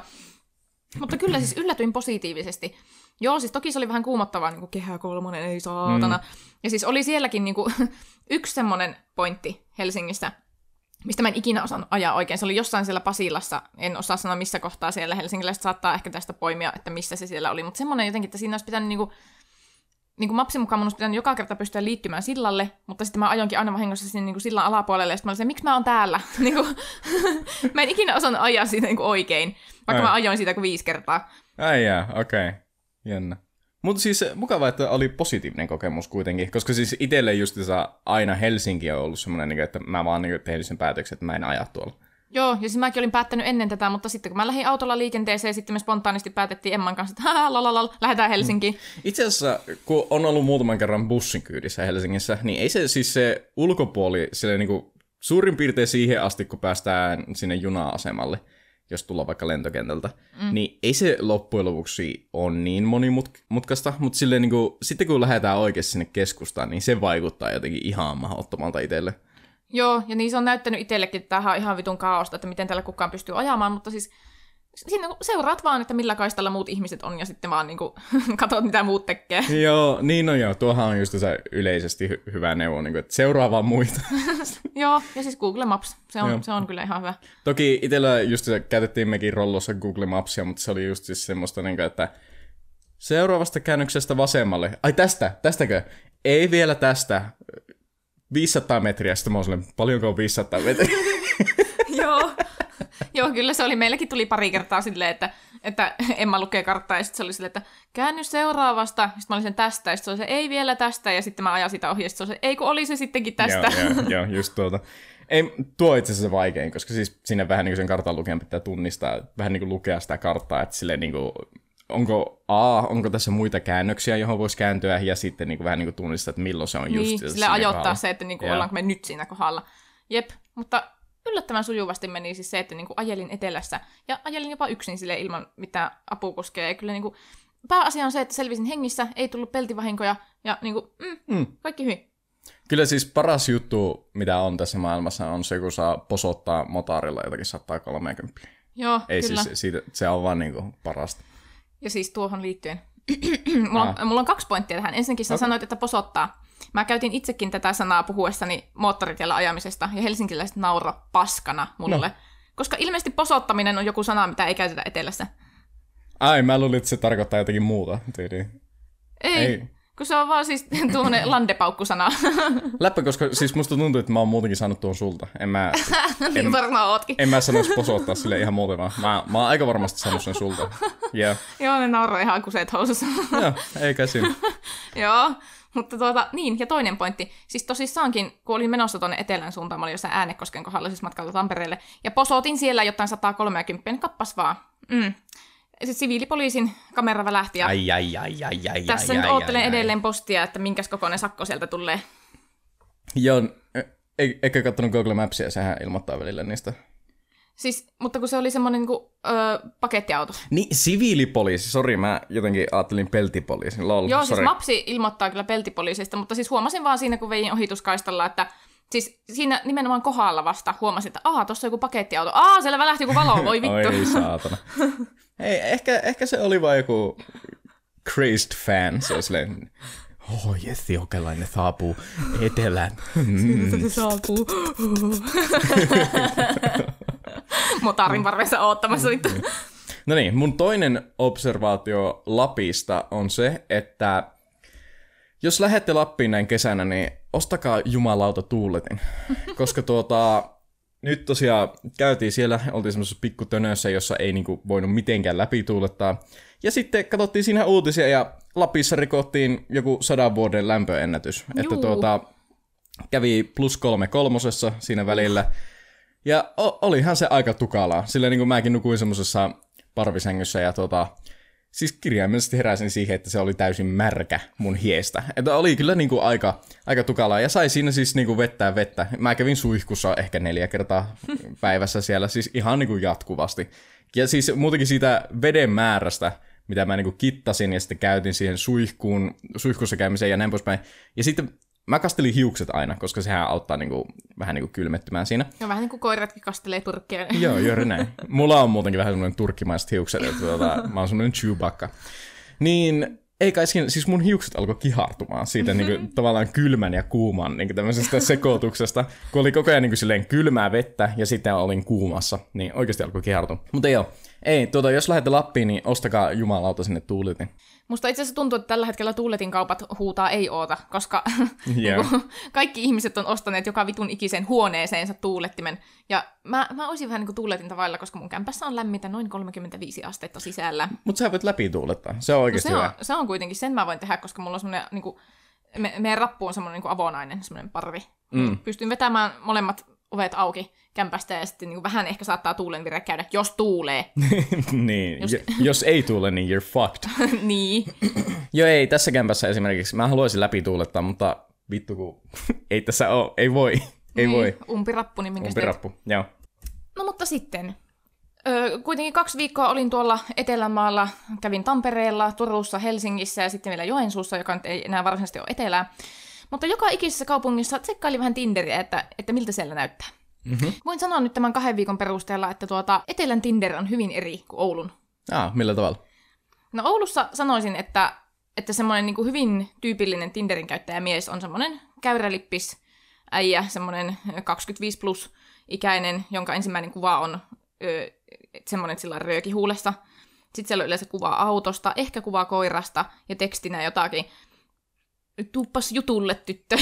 S2: mutta kyllä siis yllätyin positiivisesti. Joo, siis toki se oli vähän kuumottavaa, niin kuin kehä kolmonen, ei saatana. Mm. Ja siis oli sielläkin niin kuin, yksi semmoinen pointti Helsingissä, mistä mä en ikinä osannut ajaa oikein. Se oli jossain siellä Pasilassa, en osaa sanoa missä kohtaa siellä Helsingiläiset saattaa ehkä tästä poimia, että missä se siellä oli. Mutta semmoinen jotenkin, että siinä olisi pitänyt niinku, niin kuin mapsin mukaan mun olisi pitänyt joka kerta pystyä liittymään sillalle, mutta sitten mä ajoinkin aina vahingossa sinne niin kuin sillan alapuolelle, ja sitten mä olin miksi mä oon täällä? niin kuin, mä en ikinä osannut ajaa siitä niin kuin oikein, vaikka
S1: Ai.
S2: mä ajoin siitä kuin viisi kertaa.
S1: Ai jaa, okei. Okay. Jännä. Mutta siis mukava, että oli positiivinen kokemus kuitenkin, koska siis itselle justiinsa aina Helsinki on ollut semmoinen, niin että mä vaan niin tehnyt sen päätöksen, että mä en aja tuolla.
S2: Joo, ja siis mäkin olin päättänyt ennen tätä, mutta sitten kun mä lähdin autolla liikenteeseen, sitten me spontaanisti päätettiin Emman kanssa, että lalalal, lähdetään Helsinkiin.
S1: Itse asiassa, kun on ollut muutaman kerran bussin kyydissä Helsingissä, niin ei se siis se ulkopuoli sille niin kuin suurin piirtein siihen asti, kun päästään sinne juna-asemalle, jos tullaan vaikka lentokentältä, mm. niin ei se loppujen lopuksi ole niin monimutkaista, mutta silleen niin kuin, sitten kun lähdetään oikeasti sinne keskustaan, niin se vaikuttaa jotenkin ihan mahdottomalta itselle.
S2: Joo, ja niin se on näyttänyt itsellekin, että tämähän on ihan vitun kaaosta, että miten täällä kukaan pystyy ajamaan, mutta siis siinä seuraat vaan, että millä kaistalla muut ihmiset on, ja sitten vaan niin kuin, katsot, mitä muut tekee.
S1: joo, niin on joo. Tuohan on just se yleisesti hy- hyvä neuvo, niin kuin, että seuraa vaan muita.
S2: joo, ja siis Google Maps, se
S1: Joo.
S2: on, se on kyllä ihan hyvä.
S1: Toki itsellä just se, käytettiin mekin rollossa Google Mapsia, mutta se oli just siis semmoista, niin kuin, että seuraavasta käännöksestä vasemmalle. Ai tästä, tästäkö? Ei vielä tästä. 500 metriä, sitten mä oon silleen, paljonko on 500 metriä?
S2: Joo. Joo, kyllä se oli. Meilläkin tuli pari kertaa silleen, että, että Emma lukee karttaa ja sitten se oli silleen, että käänny seuraavasta. Sitten mä olin sen tästä ja sitten se oli se, ei vielä tästä. Ja sitten mä ajan sitä ohi ja sitten se oli se, ei kun oli se sittenkin tästä.
S1: joo, joo, joo, just tuota. Ei, tuo on itse asiassa se vaikein, koska siis siinä vähän niin kuin sen kartan lukijan pitää tunnistaa, vähän niin kuin lukea sitä karttaa, että silleen niin kuin, onko A, onko tässä muita käännöksiä, johon voisi kääntyä, ja sitten niin kuin, vähän niin kuin tunnistaa, että milloin se on just
S2: niin, sille ajoittaa
S1: kohdalla.
S2: se, että niinku
S1: Joo.
S2: ollaanko me nyt siinä kohdalla. Jep, mutta yllättävän sujuvasti meni siis se, että niinku ajelin etelässä ja ajelin jopa yksin sille ilman mitään apukuskeja. Ja kyllä niinku, pääasia on se, että selvisin hengissä, ei tullut peltivahinkoja ja niinku, mm,
S1: Mm.
S2: kaikki hyvin.
S1: Kyllä siis paras juttu, mitä on tässä maailmassa, on se, kun saa posottaa motorilla jotakin 130.
S2: Joo,
S1: Ei
S2: kyllä.
S1: siis, siitä, se on vaan niin kuin parasta.
S2: Ja siis tuohon liittyen. mulla, on,
S1: Ah.
S2: mulla on kaksi pointtia tähän. Ensinnäkin sä
S1: Okei.
S2: sanoit, että posottaa. Mä käytin itsekin tätä sanaa puhuessani moottoritiellä ajamisesta, ja helsinkiläiset nauro paskana mulle.
S1: No.
S2: Koska ilmeisesti posottaminen on joku sana, mitä ei käytetä etelässä.
S1: Ai, mä luulin, että se tarkoittaa jotakin muuta. Ei,
S2: Ei. kun se on vaan siis tuommoinen landepaukkusana.
S1: Läppä, koska siis musta tuntuu, että mä oon muutenkin saanut tuon sulta. En mä,
S2: niin varmaan ootkin.
S1: en mä sanoisi posottaa sille ihan muuten vaan. Mä, mä oon aika varmasti saanut sen sulta. Yeah.
S2: Joo, ne nauroi ihan kuseet housussa.
S1: Joo, eikä siinä.
S2: Joo, mutta tuota, niin, ja toinen pointti. Siis tosissaankin, kun olin menossa tuonne etelän suuntaan, mä olin jossain Äänekosken kohdalla, siis matkalla Tampereelle, ja posotin siellä jotain 130, niin kappas vaan. Mm. Sitten siviilipoliisin kamera välähti, ja
S1: Ai, ai, ai, ai, ai,
S2: tässä
S1: ai,
S2: nyt
S1: ai,
S2: oottelen
S1: ai, ai.
S2: edelleen postia, että minkäs kokoinen sakko sieltä tulee.
S1: Joo, ei, eikä kattonut Google Mapsia, sehän ilmoittaa välillä niistä.
S2: Siis, mutta kun se oli semmoinen niin kuin, öö, pakettiauto.
S1: Niin, siviilipoliisi, sori, mä jotenkin ajattelin peltipoliisi, lol,
S2: Joo, siis
S1: sorry.
S2: mapsi ilmoittaa kyllä peltipoliisista, mutta siis huomasin vaan siinä, kun vein ohituskaistalla, että siis siinä nimenomaan kohdalla vasta huomasin, että aah, tuossa on joku pakettiauto. Aa, siellä välähti joku valo, voi vittu.
S1: Oi saatana. Ei, ehkä, ehkä se oli vaan joku crazed fan. Se oli silleen, oh jes, jokelainen saapuu etelään. Mm.
S2: se saapuu. Motarin varressa oottamassa vittu.
S1: No niin, mun toinen observaatio Lapista on se, että jos lähette Lappiin näin kesänä, niin ostakaa jumalauta tuuletin. Koska tuota, nyt tosiaan käytiin siellä, oltiin semmoisessa pikkutönössä, jossa ei niinku voinut mitenkään läpituulettaa. Ja sitten katsottiin siinä uutisia ja Lapissa rikottiin joku sadan vuoden lämpöennätys. Että
S2: Juu.
S1: tuota, kävi plus kolme kolmosessa siinä välillä. Ja o- olihan se aika tukalaa. Sillä niin kuin mäkin nukuin semmoisessa parvisängyssä ja tota, siis kirjaimellisesti heräsin siihen, että se oli täysin märkä mun hiestä. Että oli kyllä niin kuin aika, aika tukalaa ja sai siinä siis niin kuin vettää vettä. Mä kävin suihkussa ehkä neljä kertaa päivässä siellä, siis ihan niin kuin jatkuvasti. Ja siis muutenkin siitä veden määrästä, mitä mä niin kuin kittasin ja sitten käytin siihen suihkuun, suihkussa käymiseen ja näin poispäin. Ja sitten mä kastelin hiukset aina, koska sehän auttaa niin kuin, vähän niin kuin kylmettymään siinä.
S2: Ja vähän niin kuin koiratkin kastelee turkkia.
S1: Joo, juuri näin. Mulla on muutenkin vähän semmoinen turkkimaiset hiukset, että tuota, mä oon semmoinen Chewbacca. Niin ei kai siinä, siis mun hiukset alkoi kihartumaan siitä niin kuin, tavallaan kylmän ja kuuman niin kuin tämmöisestä sekoituksesta. Kun oli koko ajan niin kuin, silleen kylmää vettä ja sitten olin kuumassa, niin oikeasti alkoi kihartua. Mutta joo, Ei, tuota, jos lähdette Lappiin, niin ostakaa jumalauta sinne tuulitin.
S2: Musta itse asiassa tuntuu, että tällä hetkellä tuuletin kaupat huutaa ei oota, koska
S1: Joo.
S2: niinku, kaikki ihmiset on ostaneet joka vitun ikisen huoneeseensa tuulettimen. Ja mä, mä olisin vähän niinku tuuletinta vailla, koska mun kämpässä on lämmintä noin 35 astetta sisällä.
S1: Mutta sä voit läpi tuulettaa. Se on
S2: No
S1: oikeasti
S2: se, on,
S1: hyvä.
S2: se on kuitenkin, sen mä voin tehdä, koska mulla on semmoinen, niinku, me, meidän rappu on semmoinen niinku avonainen, semmoinen parvi.
S1: Mm.
S2: Pystyn vetämään molemmat ovet auki kämpästä ja sitten niinku vähän ehkä saattaa tuulenvire käydä, jos tuulee.
S1: niin,
S2: Jos-
S1: jos... ei tuule, niin you're fucked.
S2: niin.
S1: Joo, ei, tässä kämpässä esimerkiksi. Mä haluaisin läpi tuulettaa, mutta vittu kun ei tässä ole, ei voi. Ei
S2: niin,
S1: voi.
S2: Umpirappu, niin minkä sä teet?
S1: Umpirappu, joo.
S2: No mutta sitten. Öö, kuitenkin kaksi viikkoa olin tuolla Etelämaalla, kävin Tampereella, Turussa, Helsingissä ja sitten vielä Joensuussa, joka nyt ei enää varsinaisesti ole etelää. Mutta joka ikisessä kaupungissa tsekkaili vähän Tinderiä, että, että miltä siellä näyttää.
S1: Mm-hmm.
S2: Voin sanoa nyt tämän kahden viikon perusteella, että tuota, Etelän Tinder on hyvin eri kuin Oulun.
S1: Ah, millä tavalla?
S2: No Oulussa sanoisin, että, että semmoinen niin hyvin tyypillinen Tinderin käyttäjämies on semmoinen käyrälippis äijä, semmoinen 25 plus ikäinen, jonka ensimmäinen kuva on ö, semmoinen, sillä on rööki huulessa. Sitten siellä on yleensä kuva autosta, ehkä kuva koirasta ja tekstinä jotakin tuuppas jutulle tyttö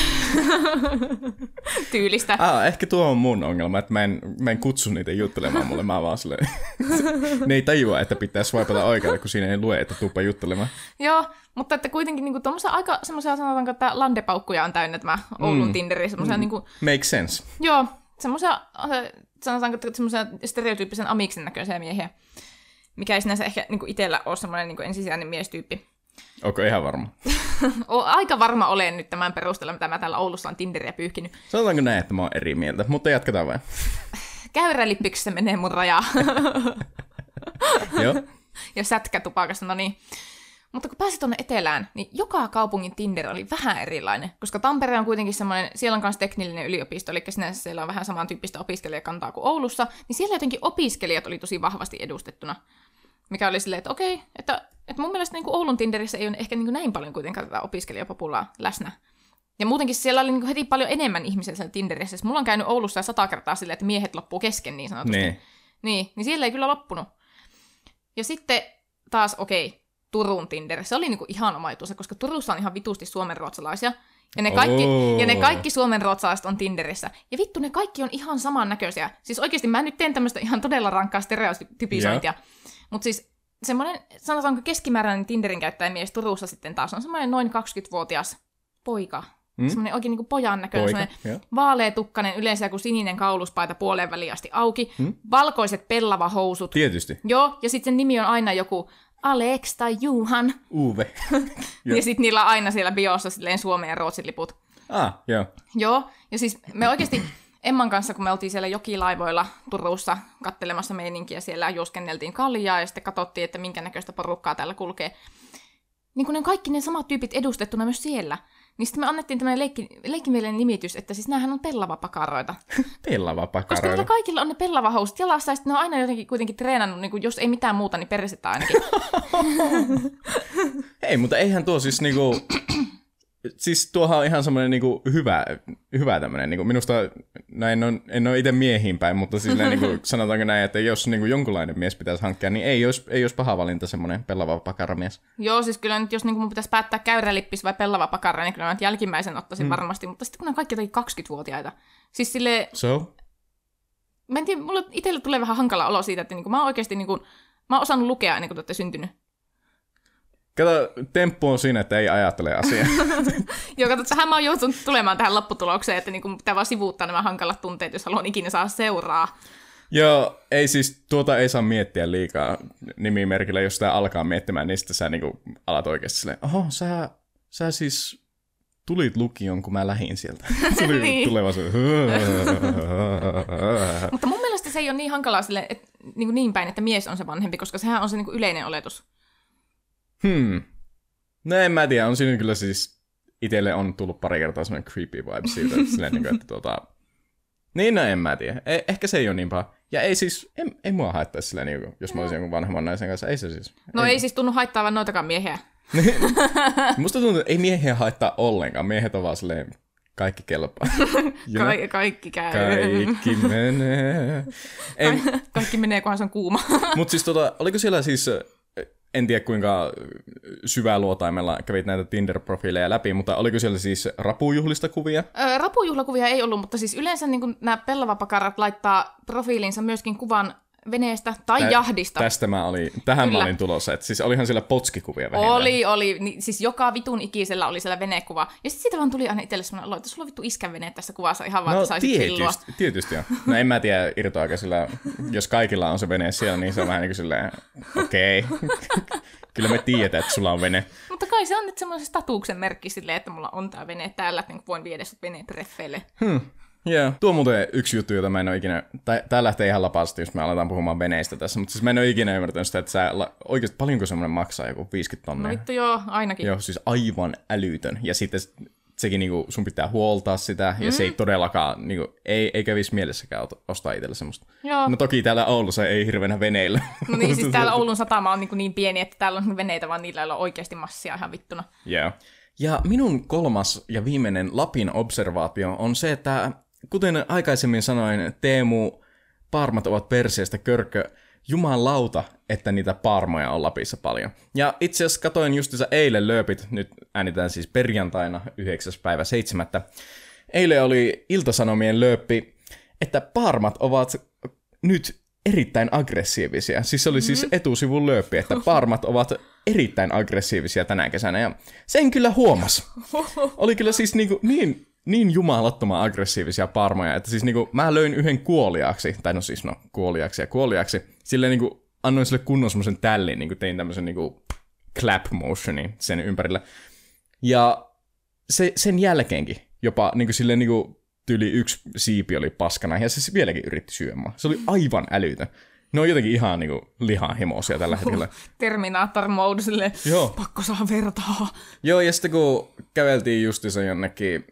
S2: tyylistä.
S1: Ah, ehkä tuo on mun ongelma, että mä en, mä en kutsu niitä juttelemaan mulle, mä vaan silleen, ne ei tajua, että pitää swipata oikealle, kun siinä ei lue, että tuuppa juttelemaan.
S2: Joo, mutta että kuitenkin niinku tuommoisia aika semmoisia sanotaanko, että landepaukkuja on täynnä tämä Oulun
S1: Mm.
S2: Tinderi, semmoisia mm. niinku,
S1: Make sense.
S2: joo, semmoisia, äh, sanotaanko, että semmoisia stereotyyppisen amiksen näköisiä miehiä, mikä ei sinänsä ehkä niinku itsellä ole semmoinen niinku ensisijainen miestyyppi.
S1: Onko ihan varma?
S2: O, aika varma olen nyt tämän perusteella, mitä mä täällä Oulussa on Tinderiä pyyhkinyt.
S1: Sanotaanko näin, että mä oon eri mieltä, mutta jatketaan vain.
S2: Käyrälippyksessä menee mun raja.
S1: Joo.
S2: ja sätkätupakasta, no niin. Mutta kun pääsit tuonne etelään, niin joka kaupungin Tinder oli vähän erilainen, koska Tampere on kuitenkin semmoinen, siellä on myös teknillinen yliopisto, eli sinänsä siellä on vähän samantyyppistä opiskelijakantaa kuin Oulussa, niin siellä jotenkin opiskelijat oli tosi vahvasti edustettuna. Mikä oli silleen, että okei, että, että mun mielestä niin kuin Oulun Tinderissä ei ole ehkä niin kuin näin paljon kuitenkaan tätä opiskelijapopulaa läsnä. Ja muutenkin siellä oli niin kuin heti paljon enemmän ihmisiä siellä Tinderissä. Siis mulla on käynyt Oulussa ja sata kertaa silleen, että miehet loppuu kesken niin sanotusti.
S1: Niin.
S2: Niin, niin siellä ei kyllä loppunut. Ja sitten taas, okei, Turun Tinder. Se oli niinku ihan oma koska Turussa on ihan vitusti suomenruotsalaisia. Ja ne kaikki,
S1: Oo.
S2: ja ne kaikki suomenruotsalaiset on Tinderissä. Ja vittu, ne kaikki on ihan samannäköisiä. Siis oikeasti mä nyt teen tämmöistä ihan todella rankkaa stereotypisointia. Mutta siis semmoinen, sanotaanko keskimääräinen Tinderin käyttäjämies Turussa sitten taas on semmoinen noin 20-vuotias poika.
S1: Mm.
S2: Mm? Semmoinen oikein niinku pojan näköinen,
S1: Poika,
S2: semmoinen
S1: joo.
S2: vaaleatukkainen, yleensä joku sininen kauluspaita puoleen väliin asti auki,
S1: Mm.
S2: valkoiset pellavahousut,
S1: Tietysti.
S2: Joo, ja sitten sen nimi on aina joku Alex tai Juhan.
S1: Uve.
S2: Ja sitten niillä on aina siellä biossa silleen Suomen ja Ruotsin liput.
S1: ah, joo.
S2: Joo, ja siis me oikeasti Emman kanssa, kun me oltiin siellä jokilaivoilla Turussa kattelemassa meininkiä, siellä juoskenneltiin kaljaa ja sitten katsottiin, että minkä näköistä porukkaa täällä kulkee. Niin kun ne on kaikki ne samat tyypit edustettuna myös siellä. Niin sitten me annettiin tämmöinen leikki, leikkimielinen nimitys, että siis näähän on pellavapakaroita.
S1: Pellava
S2: Koska kaikilla on ne pellavahousut jalassa, ja sitten ne on aina jotenkin kuitenkin treenannut, niin kuin, jos ei mitään muuta, niin persettä ainakin.
S1: Ei, mutta eihän tuo siis niinku... Siis tuohan on ihan semmoinen niinku hyvä, hyvä tämmöinen, niinku minusta, en ole, en ole itse miehiin päin, mutta silleen niinku, sanotaanko näin, että jos niinku jonkunlainen mies pitäisi hankkia, niin ei olisi, ei olisi paha valinta semmoinen pellava pakaramies.
S2: Joo, siis kyllä nyt jos niin mun pitäisi päättää käyrälippis vai pellava pakara, niin kyllä mä jälkimmäisen ottaisin mm. varmasti, mutta sitten kun on kaikki jotenkin 20-vuotiaita. Siis sille,
S1: So?
S2: mä en tiedä, mulle itselle tulee vähän hankala olo siitä, että niin kuin, mä oon oikeasti niin kuin, mä oon osannut lukea ennen kuin te olette syntynyt.
S1: Kato, temppu on siinä, että ei ajattele asiaa.
S2: Joo, kato, tähän mä oon joutunut tulemaan tähän lopputulokseen, että niin pitää vaan sivuuttaa nämä hankalat tunteet, jos haluan ikinä saa seuraa.
S1: Joo, ei siis, tuota ei saa miettiä liikaa nimimerkillä, jos sitä alkaa miettimään, niin sitten sä niinku alat oikeasti silleen, oho, sä, sä siis tulit lukion, kun mä lähdin sieltä. Tuli
S2: Niin.
S1: tuleva se.
S2: Mutta mun mielestä se ei ole niin hankalaa sille, että, niin, niin päin, että mies on se vanhempi, koska sehän on se niin yleinen oletus.
S1: Hmm. No en mä tiedä, on siinä kyllä siis, itelle on tullut pari kertaa semmoinen creepy vibe siitä, että, silleen, niin kuin, että tuota... Niin, no en mä tiedä. Eh, ehkä se ei ole niin paha. Ja ei siis, ei, ei mua haittaisi silleen, niin kuin, jos mä olisin jonkun vanhemman naisen kanssa. Ei se siis.
S2: No ei, ei siis tunnu haittaavan noitakaan miehiä.
S1: Musta tuntuu, että ei miehiä haittaa ollenkaan. Miehet on vaan silleen kaikki kelpaa.
S2: Ka- kaikki käy.
S1: Kaikki menee. Ei,
S2: Ka- kaikki menee, kunhan se on kuuma.
S1: mutta siis tota, oliko siellä siis, en tiedä kuinka syvää luotaimella kävit näitä Tinder-profiileja läpi, mutta oliko siellä siis rapujuhlista kuvia?
S2: Ö, Rapujuhlakuvia ei ollut, mutta siis yleensä niin nämä pellavapakarat laittaa profiilinsa myöskin kuvan veneestä tai
S1: Tä-
S2: jahdista.
S1: Tästä mä olin, tähän
S2: Kyllä.
S1: mä olin tulossa, että siis olihan siellä potskikuvia vähintään.
S2: Oli, oli. Ni, siis joka vitun ikisellä oli siellä venekuva. Ja sitten siitä vaan tuli aina itselle semmoinen olo, että sulla on vittu iskän vene tässä kuvassa ihan vaan,
S1: No
S2: että
S1: tietysti, tietysti on. No en mä tiedä irtoaako sillä, jos kaikilla on se vene siellä, niin se on vähän niin kuin silleen, okei. Kyllä me tiedetään, että sulla on vene.
S2: Mutta kai se on nyt semmoisen statuksen merkki silleen, että mulla on tää vene täällä, että niin voin viedä sut venetreffeille.
S1: Joo. Tuo on muuten yksi juttu, jota mä en ole ikinä, tää lähtee ihan lapasti, jos me aletaan puhumaan veneistä tässä, mutta siis mä en ole ikinä ymmärtänyt sitä, että sä, la- oikeasti paljonko semmoinen maksaa, joku 50
S2: No
S1: tonnia?
S2: vittu joo, ainakin.
S1: Joo, siis aivan älytön. Ja sitten sekin niinku, sun pitää huoltaa sitä, ja se ei todellakaan, niinku, ei, ei kävisi mielessäkään ostaa itselle semmoista.
S2: Joo.
S1: No toki täällä Oulussa ei hirveänä veneillä.
S2: No niin, siis täällä Oulun satama on niin, niin pieni, että täällä on veneitä, vaan niillä ei ole oikeasti massia ihan vittuna.
S1: Joo. Ja minun kolmas ja viimeinen Lapin observaatio on se, että kuten aikaisemmin sanoin, Teemu, parmat ovat perseestä körkö. Jumalauta, että niitä parmoja on Lapissa paljon. Ja itse asiassa katoin justiinsa eilen lööpit, nyt äänitään siis perjantaina 9. päivä 7. Eilen oli Iltasanomien lööppi, että parmat ovat nyt erittäin aggressiivisia. Siis se oli siis etusivun lööppi, että parmat ovat erittäin aggressiivisia tänä kesänä. Ja sen kyllä huomas. Oli kyllä siis niinku niin, niin jumalattoman aggressiivisia parmoja, että siis niinku mä löin yhden kuoliaksi, tai no siis no kuoliaksi ja kuoliaksi, silleen niinku annoin sille kunnon semmoisen tällin, niinku tein tämmöisen niinku clap motionin sen ympärillä. Ja se, sen jälkeenkin jopa niin kuin silleen niin kuin tyli yksi siipi oli paskana ja se vieläkin yritti syömään. Se oli aivan älytön. Ne on jotenkin ihan niin kuin lihanhimoisia tällä hetkellä.
S2: Terminator mode sille,
S1: Joo.
S2: pakko saada vertaa.
S1: Joo, ja sitten kun käveltiin justiinsa jonnekin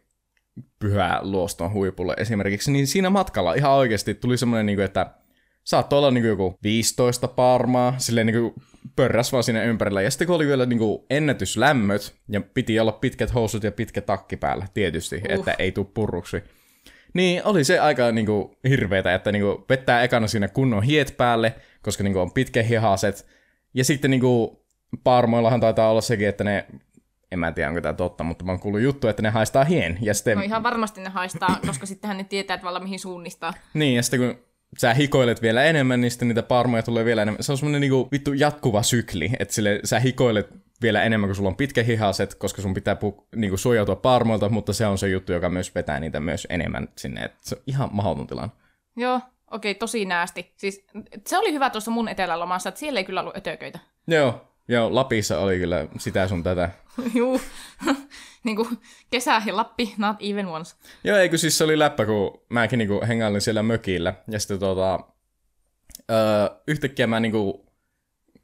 S1: pyhää luoston huipulle esimerkiksi, niin siinä matkalla ihan oikeasti tuli semmoinen, niin kuin, että saattoi olla niin kuin joku 15 parmaa, silleen niin kuin pörräs vaan siinä ympärillä. Ja sitten kun oli vielä niin kuin ennätyslämmöt, ja piti olla pitkät housut ja pitkä takki päällä, tietysti, uh. että ei tuu purruksi. Niin oli se aika niin kuin, hirveetä, että niin kuin, vettää ekana siinä kunnon hiet päälle, koska niin kuin, on pitkähihaset. Ja sitten niin kuin, parmoillahan taitaa olla sekin, että ne, en mä tiedä onko tämä totta, mutta mä oon kuullut juttu, että ne haistaa hien. Ja sitten,
S2: No ihan varmasti ne haistaa, koska sittenhän ne tietää tavallaan mihin suunnistaa.
S1: niin, ja sitten kun sä hikoilet vielä enemmän, niin sitten niitä parmoja tulee vielä enemmän. Se on semmoinen niinku vittu jatkuva sykli, että sille sä hikoilet vielä enemmän, kun sulla on pitkä hihaset, koska sun pitää pu- niinku suojautua parmoilta, mutta se on se juttu, joka myös vetää niitä myös enemmän sinne. Et se on ihan mahdoton tilanne.
S2: Joo, okei, tosi näästi. Siis se oli hyvä tuossa mun etelälomassa, että siellä ei kyllä ollut ötököitä.
S1: Joo, joo, Lapissa oli kyllä sitä sun tätä.
S2: Juu, niin kuin kesä ja Lappi, not even once.
S1: Joo, eikö siis se oli läppä, kun mäkin niinku hengailin siellä mökillä, ja sitten tota, öö, yhtäkkiä mä niinku,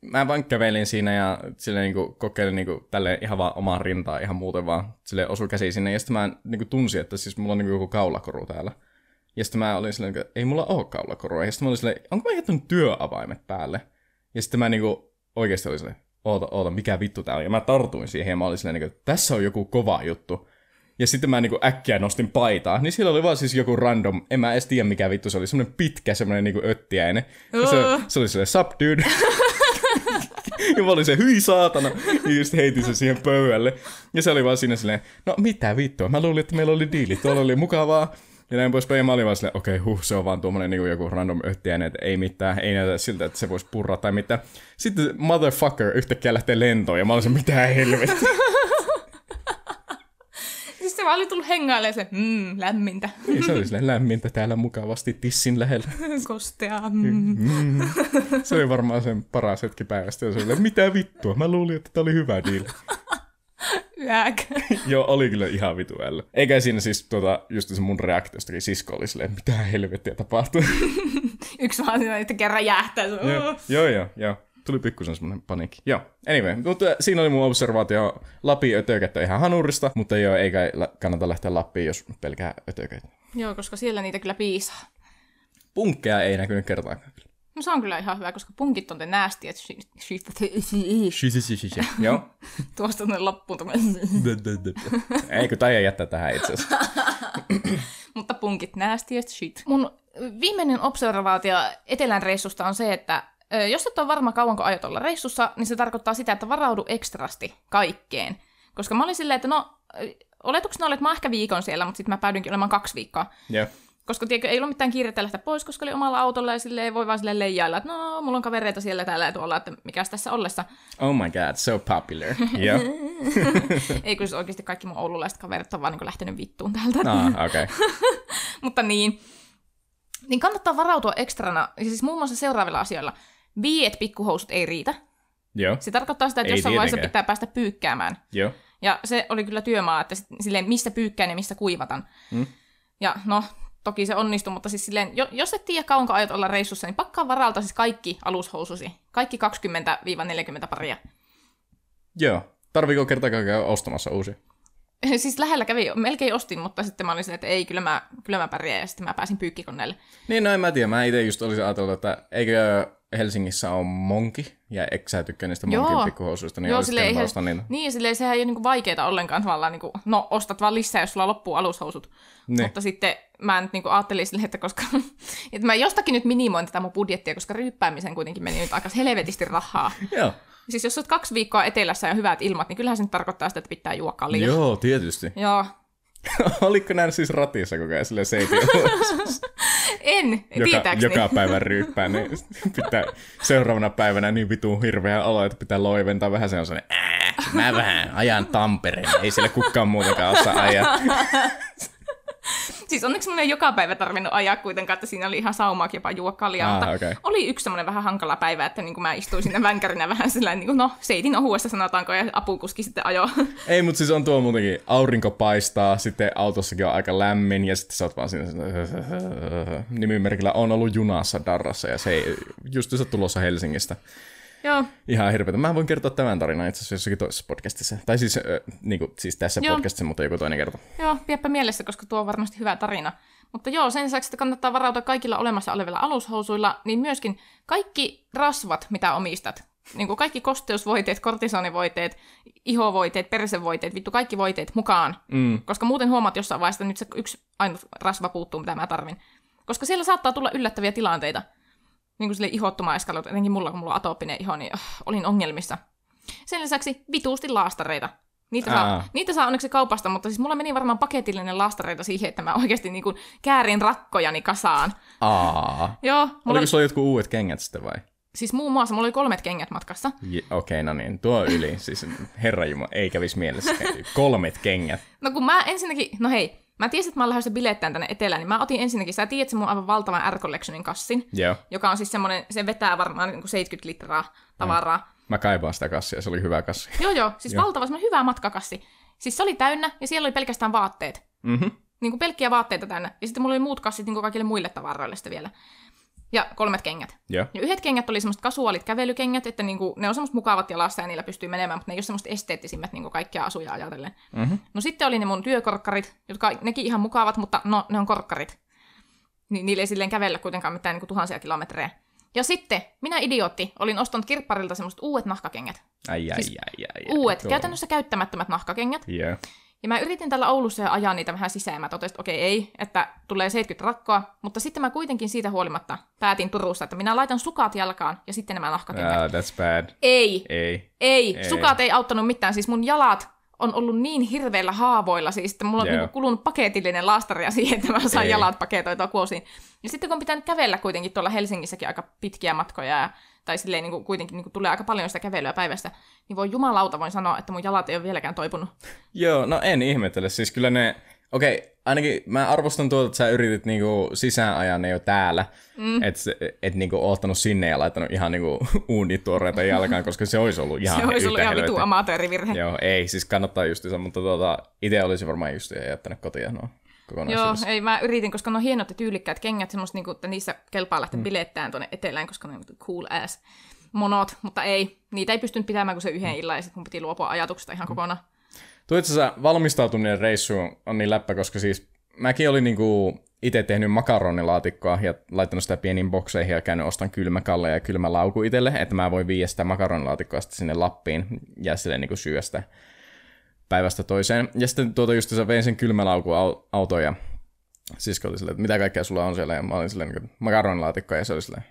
S1: mä vaan kävelin siinä ja sille niinku kokeilin niinku tälle ihan vaan omaan rintaan ihan muuten vaan, sille osui käsi sinne, ja sitten mä niinku tunsin, että siis mulla on niinku joku kaulakoru täällä. Ja sitten mä olin silleen, että ei mulla oo kaulakorua, ja sitten mä olin silleen, onko mä jättänyt työavaimet päälle? Ja sitten mä niinku oikeasti olin silleen, oota, oota, mikä vittu tää on? Ja mä tartuin siihen ja mä olin silleen, niinku, että tässä on joku kova juttu. Ja sitten mä niinku äkkiä nostin paitaa, niin siellä oli vaan siis joku random, en mä edes tiedä mikä vittu se oli, semmonen pitkä semmonen niinku öttiäinen. Ja se, se oli silleen, sup dude. ja mä olin se, hyi saatana. Ja just heitin sen siihen pöydälle. Ja se oli vaan siinä silleen, no mitä vittua, mä luulin, että meillä oli diili, tuolla oli mukavaa. Ja näin poispäin, ja mä olin vaan silleen, okei, okay, huh, se on vaan tuommoinen niinku joku random öttiäinen, että ei mitään, ei näytä siltä, että se voisi purra tai mitään. Sitten motherfucker yhtäkkiä lähtee lentoon, ja mä olin se, mitä helvettiä.
S2: Siis se vaan oli tullut hengailemaan se, mmm, lämmintä,
S1: Niin, se oli silleen lämmintä täällä mukavasti tissin lähellä.
S2: kosteaa, mm.
S1: Se oli varmaan sen paras hetki päivästä. Ja se oli, mitä vittua, mä luulin, että tää oli hyvä diili.
S2: Yäk.
S1: Joo, oli kyllä ihan vitu ällä. Eikä siinä siis tuota, just se mun reaktiostakin sisko oli silleen, mitä helvettiä tapahtuu.
S2: Yksi vaan siinä, että kerran jähtää. Se,
S1: joo, joo, joo, joo. Tuli pikkusen semmonen paniikki. Joo, anyway, mutta siinä oli mun observaatio Lapin ötökettä ihan hanurista, mutta joo, eikä kannata lähteä Lappiin, jos pelkää ötököitä.
S2: Joo, koska siellä niitä kyllä piisaa.
S1: Punkkeja ei näkynyt kertaakaan.
S2: No se on kyllä ihan hyvä, koska punkit on te näästi, että
S1: Joo.
S2: tuosta tuonne loppuun.
S1: Eikö taida jättää tähän itse asiassa?
S2: Mutta punkit näästi shit. Mun viimeinen observaatio etelän reissusta on se, että jos et ole varma kauanko aiot olla reissussa, niin se tarkoittaa sitä, että varaudu ekstrasti kaikkeen. Koska mä olin silleen, että no, oletuksena olet mä ehkä viikon siellä, mutta sitten mä päädynkin olemaan kaksi viikkoa.
S1: Joo.
S2: Koska tiedätkö, ei ollut mitään kiirettä lähteä pois, koska oli omalla autolla ja silleen voi vaan silleen leijailla, että no, mulla on kavereita siellä täällä ja tuolla, että mikäs tässä ollessa.
S1: Oh my god, so popular. Joo.
S2: ei kun siis oikeasti kaikki mun oululaiset kaverit on vaan niin lähtenyt vittuun täältä.
S1: Ah, okei. Okay.
S2: Mutta niin, niin kannattaa varautua ekstrana, siis muun muassa seuraavilla asioilla. Viiet pikkuhousut ei riitä.
S1: Joo.
S2: Se tarkoittaa sitä, että
S1: Ei
S2: jossain vaiheessa pitää päästä pyykkäämään.
S1: Joo.
S2: Ja se oli kyllä työmaa, että silleen, missä pyykkään ja missä kuivatan.
S1: Mm.
S2: Ja no, toki se onnistui, mutta siis silleen, jo, jos et tiedä kauanko aiot olla reissussa, niin pakkaa varalta siis kaikki alushoususi. Kaikki 20-40 paria.
S1: Joo. Tarviiko kertaakaan käydä ostamassa uusia?
S2: siis lähellä kävi, melkein ostin, mutta sitten mä olin silleen, että ei, kyllä mä, kyllä mä pärjään, ja sitten mä pääsin pyykkikoneelle.
S1: Niin, no en mä tiedä. Mä itse just olisin ajatellut, että eikö Helsingissä ole monki, ja eikö sä tykkää niistä
S2: Joo.
S1: monkin pikkuhousuista, niin
S2: Joo, silleen eihän-
S1: ostaa niitä.
S2: Niin, silleen sehän ei ole niinku vaikeaa ollenkaan tavallaan, niinku, no ostat vaan lisää, jos sulla loppuu alushousut.
S1: Niin.
S2: Mutta sitten mä nyt niinku ajattelin silleen, että koska että mä jostakin nyt minimoin tätä mun budjettia, koska ryyppäämisen kuitenkin meni nyt aika helvetisti rahaa.
S1: Joo.
S2: Siis jos oot kaksi viikkoa etelässä ja hyvät ilmat, niin kyllähän se nyt tarkoittaa sitä, että pitää juoda kaljaa.
S1: Joo, tietysti.
S2: Joo.
S1: Oliko näin siis ratissa koko ajan silleen seiti
S2: En,
S1: joka, joka päivä ryyppää, niin pitää seuraavana päivänä niin vitun hirveä olo, että pitää loiventaa vähän se on sellainen, "Ää, mä vähän ajan Tampereen, ei siellä kukaan muutakaan osaa ajaa.
S2: Siis onneksi mun ei joka päivä tarvinnut ajaa kuitenkaan, että siinä oli ihan saumaakin jopa juo kaljaa,
S1: Ah,
S2: mutta
S1: okei.
S2: oli yksi semmoinen vähän hankala päivä, että niin kuin mä istuin sinne vänkärinä vähän sillä niin kuin, no, seitin ohuessa sanotaanko, ja apukuski sitten ajo.
S1: Ei, mutta siis on tuo muutenkin, aurinko paistaa, sitten autossakin on aika lämmin, ja sitten sä oot vaan siinä nimimerkillä on ollut junassa Darrassa, ja se ei just se tulossa Helsingistä.
S2: Joo,
S1: Ihan hirveätä. Mä voin kertoa tämän tarinan itse asiassa jossakin toisessa podcastissa. Tai siis, äh, niin kuin, siis tässä
S2: Joo.
S1: podcastissa, mutta joku toinen kerta.
S2: joo, pidäpä mielessä, koska tuo on varmasti hyvä tarina. Mutta joo, sen lisäksi, että kannattaa varautua kaikilla olemassa olevilla alushousuilla, niin myöskin kaikki rasvat, mitä omistat, niin kuin kaikki kosteusvoiteet, kortisonivoiteet, ihovoiteet, persevoiteet, vittu kaikki voiteet mukaan.
S1: Mm.
S2: Koska muuten huomaat jossain vaiheessa, että nyt se yksi ainut rasva puuttuu, mitä mä tarvin. Koska siellä saattaa tulla yllättäviä tilanteita. Niin kuin sille ihottuma eskaloitu, etenkin mulla, kun mulla on atooppinen iho, niin oh, olin ongelmissa. Sen lisäksi vituusti laastareita. Niitä saa,
S1: Aa.
S2: niitä saa onneksi kaupasta, mutta siis mulla meni varmaan paketillinen laastareita siihen, että mä oikeasti niin kuin käärin rakkojani kasaan.
S1: Aa.
S2: Joo, mulla
S1: Oliko
S2: oli,
S1: sulla jotkut uudet kengät sitten vai?
S2: siis muun muassa mulla oli kolmet kengät matkassa.
S1: Je- Okei, okay, no niin, tuo yli. Siis herranjumala, ei kävis mielessä. Kolmet kengät.
S2: No kun mä ensinnäkin, no hei, mä tiesin, että mä lähdössä bilettään tänne etelään, niin mä otin ensinnäkin, sä tiedät se mun aivan valtavan R Collectionin kassin,
S1: Joo.
S2: joka on siis semmoinen, se vetää varmaan niin kuin 70 litraa tavaraa.
S1: Mä kaipaan sitä kassia, se oli hyvä kassi.
S2: Joo, joo, siis
S1: Joo.
S2: valtava semmoinen hyvä matkakassi. Siis se oli täynnä ja siellä oli pelkästään vaatteet.
S1: Mhm.
S2: Niin kuin pelkkiä vaatteita täynnä. Ja sitten mulla oli muut kassit niin kuin kaikille muille tavaroille sitten vielä. Ja kolmet kengät.
S1: Joo.
S2: Ja yhdet kengät oli semmoiset kasuaalit kävelykengät, että niinku, ne on semmoiset mukavat jalassa ja niillä pystyy menemään, mutta ne ei ole semmoiset esteettisimmät niinku kaikkia asuja ajatellen.
S1: Mhm.
S2: No sitten oli ne mun työkorkkarit, jotka nekin ihan mukavat, mutta no ne on korkkarit. Niin niille ei silleen kävellä kuitenkaan mitään niinku tuhansia kilometrejä. Ja sitten, minä idiootti, olin ostanut kirpparilta semmoiset uudet nahkakengät.
S1: Ai, ai,
S2: Siis
S1: ai, ai, ai.
S2: Uudet,
S1: Tuo-
S2: käytännössä käyttämättömät nahkakengät.
S1: Joo.
S2: Ja mä yritin tällä Oulussa jo ajaa niitä vähän sisään. Mä totesin, että okei, ei, että tulee 70 rakkoa. Mutta sitten mä kuitenkin siitä huolimatta päätin Turussa, että minä laitan sukat jalkaan ja sitten nämä nahkakengät.
S1: Ah, that's bad.
S2: Ei,
S1: Ei.
S2: ei,
S1: Ei.
S2: sukat ei auttanut mitään. Siis mun jalat on ollut niin hirveillä haavoilla, siis että mulla on
S1: Joo.
S2: niinku kulunut paketillinen laastaria siihen, että mä saan
S1: Ei.
S2: jalat paketoitua kuosiin. Ja sitten kun on pitänyt kävellä kuitenkin tuolla Helsingissäkin aika pitkiä matkoja, ja, tai silleen niinku, kuitenkin niinku, tulee aika paljon sitä kävelyä päivästä, niin voi jumalauta voin sanoa, että mun jalat ei ole vieläkään toipunut.
S1: Joo, no en ihmettele. Siis kyllä ne... Okei, okay, ainakin mä arvostan tuota, että sä yritit niinku sisään ajaa ne jo täällä. Mm. Et, se- et niinku oottanut sinne ja laittanut ihan niinku uunituoreita jalkaan, koska se olisi ollut ihan
S2: Se olisi ollut ihan vitu amatöörivirhe.
S1: Joo, ei, siis kannattaa justiinsa, mutta tuota, itse olisin varmaan just jättänyt kotiin no
S2: Joo, ei mä yritin, koska ne on hienot ja tyylikkäät kengät, semmoista niinku, että niissä kelpaa
S1: Mm.
S2: lähteä bilettään tuonne etelään, koska ne on cool ass monot, mutta ei, niitä ei pystynyt pitämään kuin se
S1: Mm.
S2: yhden illan, ja sitten mun piti luopua ajatuksesta ihan kokonaan.
S1: Tuo itse asiassa valmistautuminen reissuun on niin läppä, koska siis mäkin olin niinku itse tehnyt makaronilaatikkoa ja laittanut sitä pieniin bokseihin ja käynyt ostan kylmäkalle ja kylmälauku itselle, että mä voin viiä sitä makaronilaatikkoa sitten sinne Lappiin ja silleen niin syö sitä päivästä toiseen. Ja sitten tuota just se vein sen kylmälauku autoon ja sisko oli silleen, että mitä kaikkea sulla on siellä, ja mä olin silleen niin makaronilaatikko, ja se oli silleen,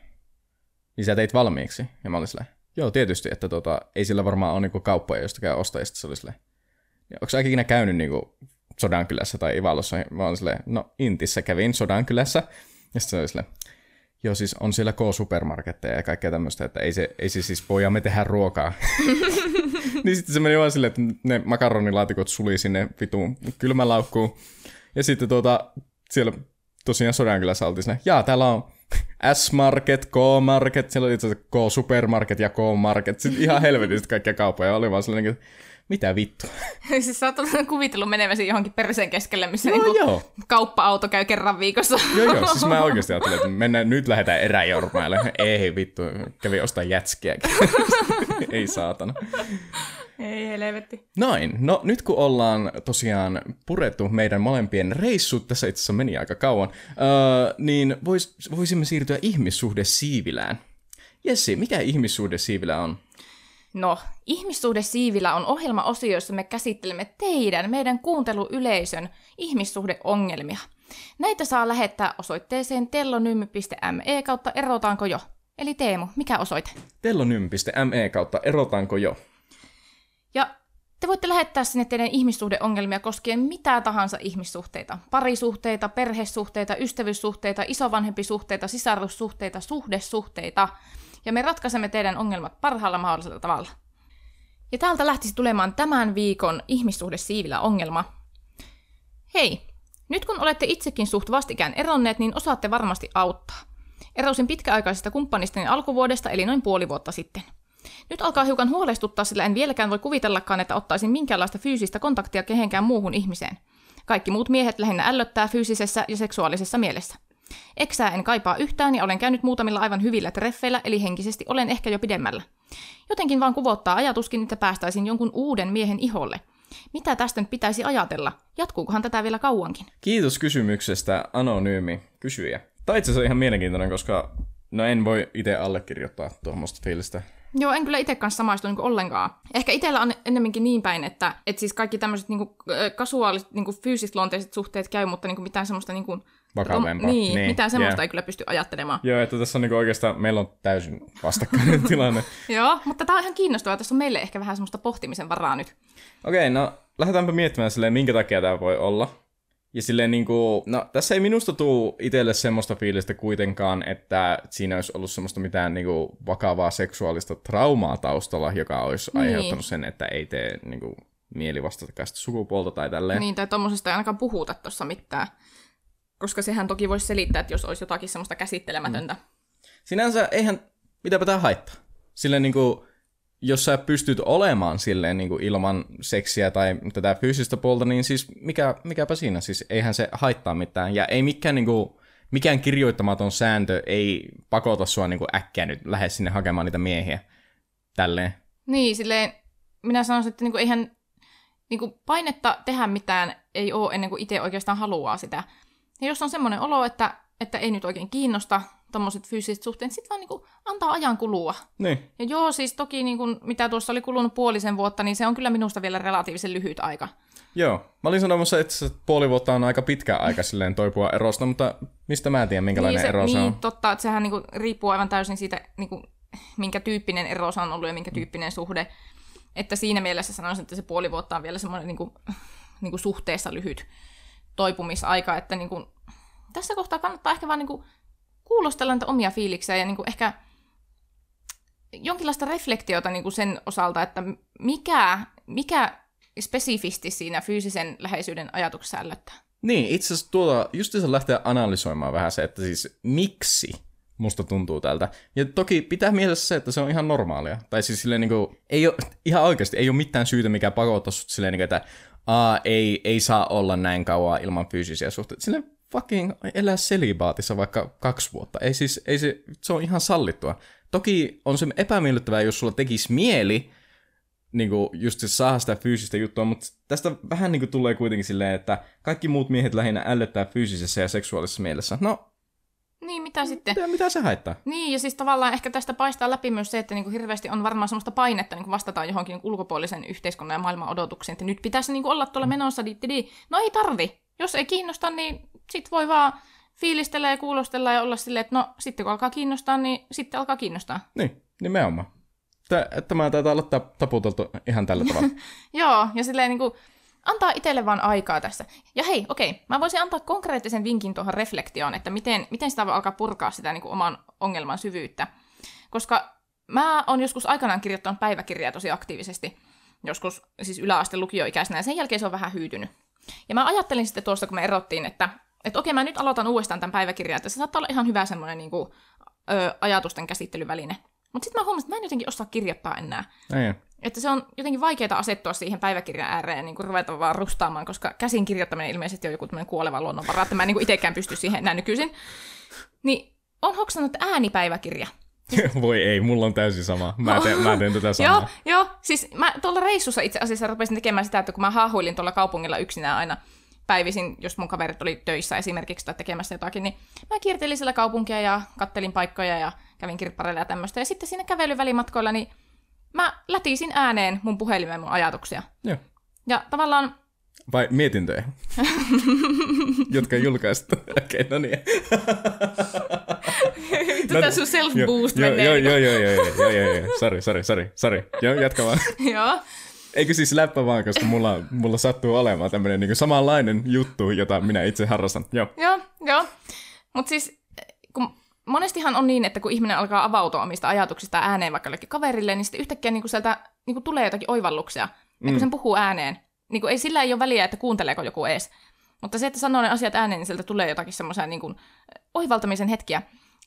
S1: niin sä teit valmiiksi, ja mä olin silleen, joo tietysti, että tota, ei sillä varmaan ole niin kauppoja jostakin ostaa, ja se oli silleen, ja onko sä ikinä käynyt niin Sodankylässä tai Ivalossa? Mä olin silleen, no Intissä kävin Sodankylässä, ja sitten se oli silleen, Joo, siis on siellä K-supermarketteja ja kaikkea tämmöistä, että ei se, ei se siis me tehdä ruokaa. niin sitten se meni vaan silleen, että ne makaronilaatikot suli sinne vituun kylmälaukkuun. Ja sitten tuota, siellä tosiaan Sodankylässä oltiin sinne, jaa, täällä on S-Market, K-Market, siellä oli itse asiassa K-Supermarket ja K-Market, sitten ihan helvetistä kaikkia kauppoja, oli vaan sellainen, että mitä vittu?
S2: siis sä oot kuvitellut meneväsi johonkin perseen keskelle, missä no, niinku joo. kauppa-auto käy kerran viikossa.
S1: joo, joo. Siis mä oikeasti ajattelin, että mennään, nyt lähdetään eräjormaille. Ei vittu, kävi ostaa jätskiä. Ei saatana.
S2: Ei helvetti.
S1: Noin, no nyt kun ollaan tosiaan purettu meidän molempien reissut, tässä itse asiassa meni aika kauan, uh, niin vois, voisimme siirtyä ihmissuhde siivilään. Jessi, mikä ihmissuhde siivilä on?
S2: No, Ihmissuhde Siivillä on ohjelma-osio, jossa me käsittelemme teidän, meidän kuunteluyleisön ihmissuhdeongelmia. Näitä saa lähettää osoitteeseen tellonymy.me kautta erotaanko jo. Eli Teemu, mikä osoite?
S1: tellonymy.me kautta erotaanko jo.
S2: Ja te voitte lähettää sinne teidän ihmissuhdeongelmia koskien mitä tahansa ihmissuhteita. Parisuhteita, perhesuhteita, ystävyyssuhteita, isovanhempisuhteita, sisarussuhteita, suhdesuhteita – ja me ratkaisemme teidän ongelmat parhaalla mahdollisella tavalla. Ja täältä lähtisi tulemaan tämän viikon ihmissuhde siivillä ongelma. Hei, nyt kun olette itsekin suht vastikään eronneet, niin osaatte varmasti auttaa. Erosin pitkäaikaisesta kumppanistani alkuvuodesta, eli noin puoli vuotta sitten. Nyt alkaa hiukan huolestuttaa, sillä en vieläkään voi kuvitellakaan, että ottaisin minkäänlaista fyysistä kontaktia kehenkään muuhun ihmiseen. Kaikki muut miehet lähinnä ällöttää fyysisessä ja seksuaalisessa mielessä. Eksää en kaipaa yhtään ja olen käynyt muutamilla aivan hyvillä treffeillä, eli henkisesti olen ehkä jo pidemmällä. Jotenkin vaan kuvottaa ajatuskin, että päästäisin jonkun uuden miehen iholle. Mitä tästä nyt pitäisi ajatella? Jatkuukohan tätä vielä kauankin?
S1: Kiitos kysymyksestä, anonyymi kysyjä. Tai itse asiassa ihan mielenkiintoinen, koska no en voi itse allekirjoittaa tuommoista fiilistä.
S2: Joo, en kyllä itse kanssa samaistu niin ollenkaan. Ehkä itsellä on ennemminkin niin päin, että, että siis kaikki tämmöiset niin kasuaaliset, niin fyysiset luonteiset suhteet käy, mutta niin kuin mitään semmoista niin kuin,
S1: vakavempaa.
S2: Niin, niin, mitään semmoista yeah. ei kyllä pysty ajattelemaan.
S1: Joo, että tässä on niinku oikeastaan, meillä on täysin vastakkainen tilanne.
S2: Joo, mutta tämä on ihan kiinnostavaa. Tässä on meille ehkä vähän semmoista pohtimisen varaa nyt.
S1: Okei, okay, no lähdetäänpä miettimään silleen, minkä takia tämä voi olla. Ja silleen niinku, no tässä ei minusta tule itselle semmoista fiilistä kuitenkaan, että siinä olisi ollut semmoista mitään niinku vakavaa seksuaalista traumaa taustalla, joka olisi niin. aiheuttanut sen, että ei tee niinku mieli vastata sukupuolta tai tälleen.
S2: Niin, tai tuommoisesta ei ainakaan puhuta tuossa mitään. Koska sehän toki voisi selittää, että jos olisi jotakin semmoista käsittelemätöntä. Mm.
S1: Sinänsä eihän, mitäpä tämä haittaa. Silleen niin kuin, jos sä pystyt olemaan silleen niin kuin ilman seksiä tai tätä fyysistä puolta, niin siis mikä, mikäpä siinä, siis eihän se haittaa mitään. Ja ei mikään, niin kuin, mikään kirjoittamaton sääntö ei pakota sua niin kuin äkkiä nyt lähde sinne hakemaan niitä miehiä. Tälleen.
S2: Niin, silleen minä sanoisin, että niin kuin, eihän niin kuin, painetta tehdä mitään ei ole ennen kuin itse oikeastaan haluaa sitä. Ja jos on semmoinen olo, että, että ei nyt oikein kiinnosta tommoset fyysiset suhteet, niin sitten vaan niinku antaa ajan kulua.
S1: Niin.
S2: Ja joo, siis toki niinku, mitä tuossa oli kulunut puolisen vuotta, niin se on kyllä minusta vielä relatiivisen lyhyt aika.
S1: Joo. Mä olin sanomassa, että puoli vuotta on aika pitkä aika silleen toipua erosta, mutta mistä mä tiedän, minkälainen niin se, ero se
S2: niin,
S1: on?
S2: totta, että sehän niinku riippuu aivan täysin siitä, niinku, minkä tyyppinen ero on ollut ja minkä tyyppinen suhde. Että siinä mielessä sanoisin, että se puoli vuotta on vielä semmoinen niinku, niinku suhteessa lyhyt toipumisaika, että niin kuin, tässä kohtaa kannattaa ehkä vaan niin kuin, kuulostella niitä omia fiiliksiä ja niin kuin, ehkä jonkinlaista reflektiota niin kuin sen osalta, että mikä, mikä spesifisti siinä fyysisen läheisyyden ajatuksessa ällöttää.
S1: Niin, itse asiassa tuolla just se lähtee analysoimaan vähän se, että siis miksi musta tuntuu tältä. Ja toki pitää mielessä se, että se on ihan normaalia. Tai siis silleen niin kuin, ei ole, ihan oikeasti ei ole mitään syytä, mikä pakottaa sut silleen, niin kuin, että Aa, ei, ei saa olla näin kauan ilman fyysisiä suhteita. Sille fucking elää selibaatissa vaikka kaksi vuotta. Ei siis, ei se, se on ihan sallittua. Toki on se epämiellyttävää, jos sulla tekisi mieli niin kuin, just se saa sitä fyysistä juttua, mutta tästä vähän niin kuin, tulee kuitenkin silleen, että kaikki muut miehet lähinnä ällöttää fyysisessä ja seksuaalisessa mielessä. No,
S2: Niin, mitä sitten?
S1: mitä, mitä se haittaa?
S2: Niin, ja siis tavallaan ehkä tästä paistaa läpi myös se, että niinku hirveästi on varmaan semmoista painetta niin vastataan johonkin niinku ulkopuolisen yhteiskunnan ja maailman odotuksiin, että nyt pitäisi niinku olla tuolla menossa, di, di, di. no ei tarvi. Jos ei kiinnosta, niin sit voi vaan fiilistellä ja kuulostella ja olla silleen, että no sitten kun alkaa kiinnostaa, niin sitten alkaa kiinnostaa.
S1: Niin, nimenomaan. Tä- Tämä taitaa olla tap- taputeltu ihan tällä tavalla.
S2: Joo, ja silleen niinku, antaa itselle vaan aikaa tässä. Ja hei, okei, mä voisin antaa konkreettisen vinkin tuohon reflektioon, että miten, miten sitä voi alkaa purkaa sitä niinku oman ongelman syvyyttä. Koska mä oon joskus aikanaan kirjoittanut päiväkirjaa tosi aktiivisesti, joskus siis yläaste lukioikäisenä, ja sen jälkeen se on vähän hyytynyt. Ja mä ajattelin sitten tuosta, kun me erottiin, että, että okei, mä nyt aloitan uudestaan tämän päiväkirjan, että se saattaa olla ihan hyvä semmoinen niinku, ö, ajatusten käsittelyväline. Mutta sitten mä huomasin, että mä en jotenkin osaa kirjoittaa enää.
S1: Ei.
S2: Että se on jotenkin vaikeaa asettua siihen päiväkirjan ääreen ja niin kuin ruveta vaan rustaamaan, koska käsin kirjoittaminen ilmeisesti on joku tämmöinen kuoleva luonnonvara, että mä en niin itsekään pysty siihen enää nykyisin. Niin on hoksannut äänipäiväkirja.
S1: Voi ei, mulla on täysin sama. Mä teen, mä teen tätä samaa.
S2: Joo, joo. Siis mä tuolla reissussa itse asiassa rupesin tekemään sitä, että kun mä haahuilin tuolla kaupungilla yksinään aina päivisin, jos mun kaverit oli töissä esimerkiksi tai tekemässä jotakin, niin mä kiertelin siellä kaupunkia ja kattelin paikkoja ja kävin kirppareilla ja tämmöistä. Ja sitten siinä kävelyvälimatkoilla, niin mä lätisin ääneen mun puhelimeen mun ajatuksia.
S1: Joo.
S2: Ja tavallaan...
S1: Vai mietintöjä, jotka julkaistu. Okei, no niin.
S2: Vittu, tässä on self-boost
S1: Joo, joo, joo, joo, joo, joo, joo, joo, joo, joo, joo, Joo, jatka vaan.
S2: joo,
S1: Eikö siis läppä vaan, koska mulla, mulla sattuu olemaan tämmönen niin samanlainen juttu, jota minä itse harrastan. Joo.
S2: Joo, joo. Mutta siis, kun monestihan on niin, että kun ihminen alkaa avautua omista ajatuksista ääneen vaikka jollekin kaverille, niin sitten yhtäkkiä niin sieltä niin tulee jotakin oivalluksia. Mm. Ja kun sen puhuu ääneen, niin kuin ei sillä ei ole väliä, että kuunteleeko joku ees. Mutta se, että sanoo ne asiat ääneen, niin sieltä tulee jotakin semmoisia niin kuin, oivaltamisen hetkiä.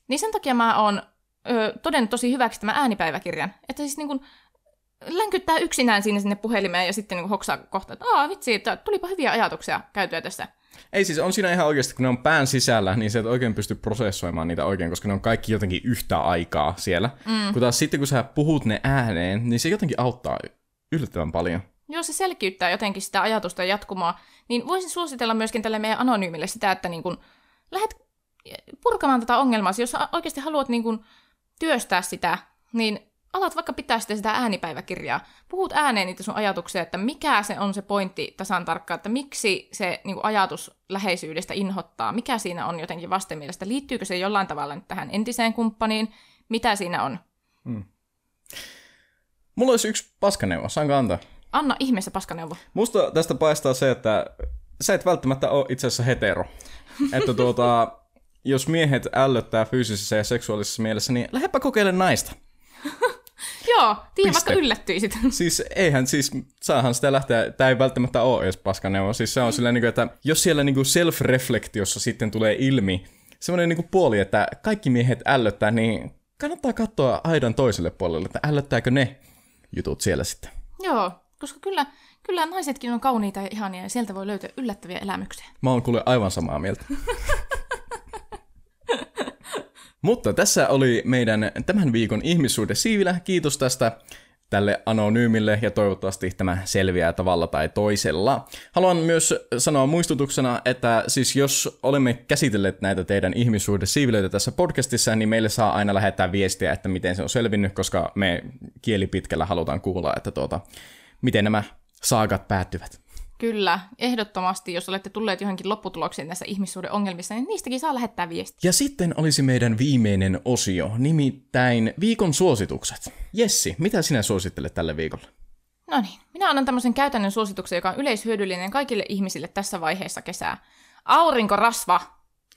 S2: Niin sen takia mä oon ö, todennut tosi hyväksi tämän äänipäiväkirjan. Että siis niin kuin, länkyttää yksinään siinä sinne puhelimeen ja sitten niin hoksaa kohta, että Aa, vitsi, että tulipa hyviä ajatuksia käytyä tässä.
S1: Ei siis, on siinä ihan oikeasti, kun ne on pään sisällä, niin se et oikein pysty prosessoimaan niitä oikein, koska ne on kaikki jotenkin yhtä aikaa siellä. Mm. Kun taas sitten, kun sä puhut ne ääneen, niin se jotenkin auttaa yllättävän paljon.
S2: Joo, se selkiyttää jotenkin sitä ajatusta ja jatkumoa. Niin voisin suositella myöskin tälle meidän anonyymille sitä, että niin kun lähdet purkamaan tätä ongelmaa. Jos oikeasti haluat niin kun työstää sitä, niin alat vaikka pitää sitten sitä äänipäiväkirjaa. Puhut ääneen niitä sun ajatuksia, että mikä se on se pointti tasan tarkkaan, että miksi se niin ajatus läheisyydestä inhottaa, mikä siinä on jotenkin vastenmielestä, liittyykö se jollain tavalla nyt tähän entiseen kumppaniin, mitä siinä on.
S1: Mulla olisi yksi paskaneuvo, saanko antaa?
S2: Anna ihmeessä paskaneuvo.
S1: Musta tästä paistaa se, että sä et välttämättä ole itse asiassa hetero. että tuota, jos miehet ällöttää fyysisessä ja seksuaalisessa mielessä, niin lähdepä kokeile naista.
S2: Joo, tiedä
S1: Piste.
S2: vaikka yllättyisit.
S1: Siis eihän siis, saahan sitä lähteä, tämä ei välttämättä ole edes paskaneuvo. Siis se on silleen, niin kuin, että jos siellä niin kuin self-reflektiossa sitten tulee ilmi semmoinen niin kuin puoli, että kaikki miehet ällöttää, niin kannattaa katsoa aidan toiselle puolelle, että ällöttääkö ne jutut siellä sitten.
S2: Joo, koska kyllä, kyllä naisetkin on kauniita ja ihania ja sieltä voi löytää yllättäviä elämyksiä.
S1: Mä oon kuule aivan samaa mieltä. Mutta tässä oli meidän tämän viikon ihmissuhde siivilä. Kiitos tästä tälle anonyymille ja toivottavasti tämä selviää tavalla tai toisella. Haluan myös sanoa muistutuksena, että siis jos olemme käsitelleet näitä teidän ihmissuhdesiivilöitä tässä podcastissa, niin meille saa aina lähettää viestiä, että miten se on selvinnyt, koska me kielipitkällä halutaan kuulla, että tuota, miten nämä saagat päättyvät.
S2: Kyllä, ehdottomasti, jos olette tulleet johonkin lopputuloksiin näissä ihmissuhdeongelmissa, niin niistäkin saa lähettää viestiä.
S1: Ja sitten olisi meidän viimeinen osio, nimittäin viikon suositukset. Jessi, mitä sinä suosittelet tälle viikolle?
S2: No niin, minä annan tämmöisen käytännön suosituksen, joka on yleishyödyllinen kaikille ihmisille tässä vaiheessa kesää. Aurinkorasva.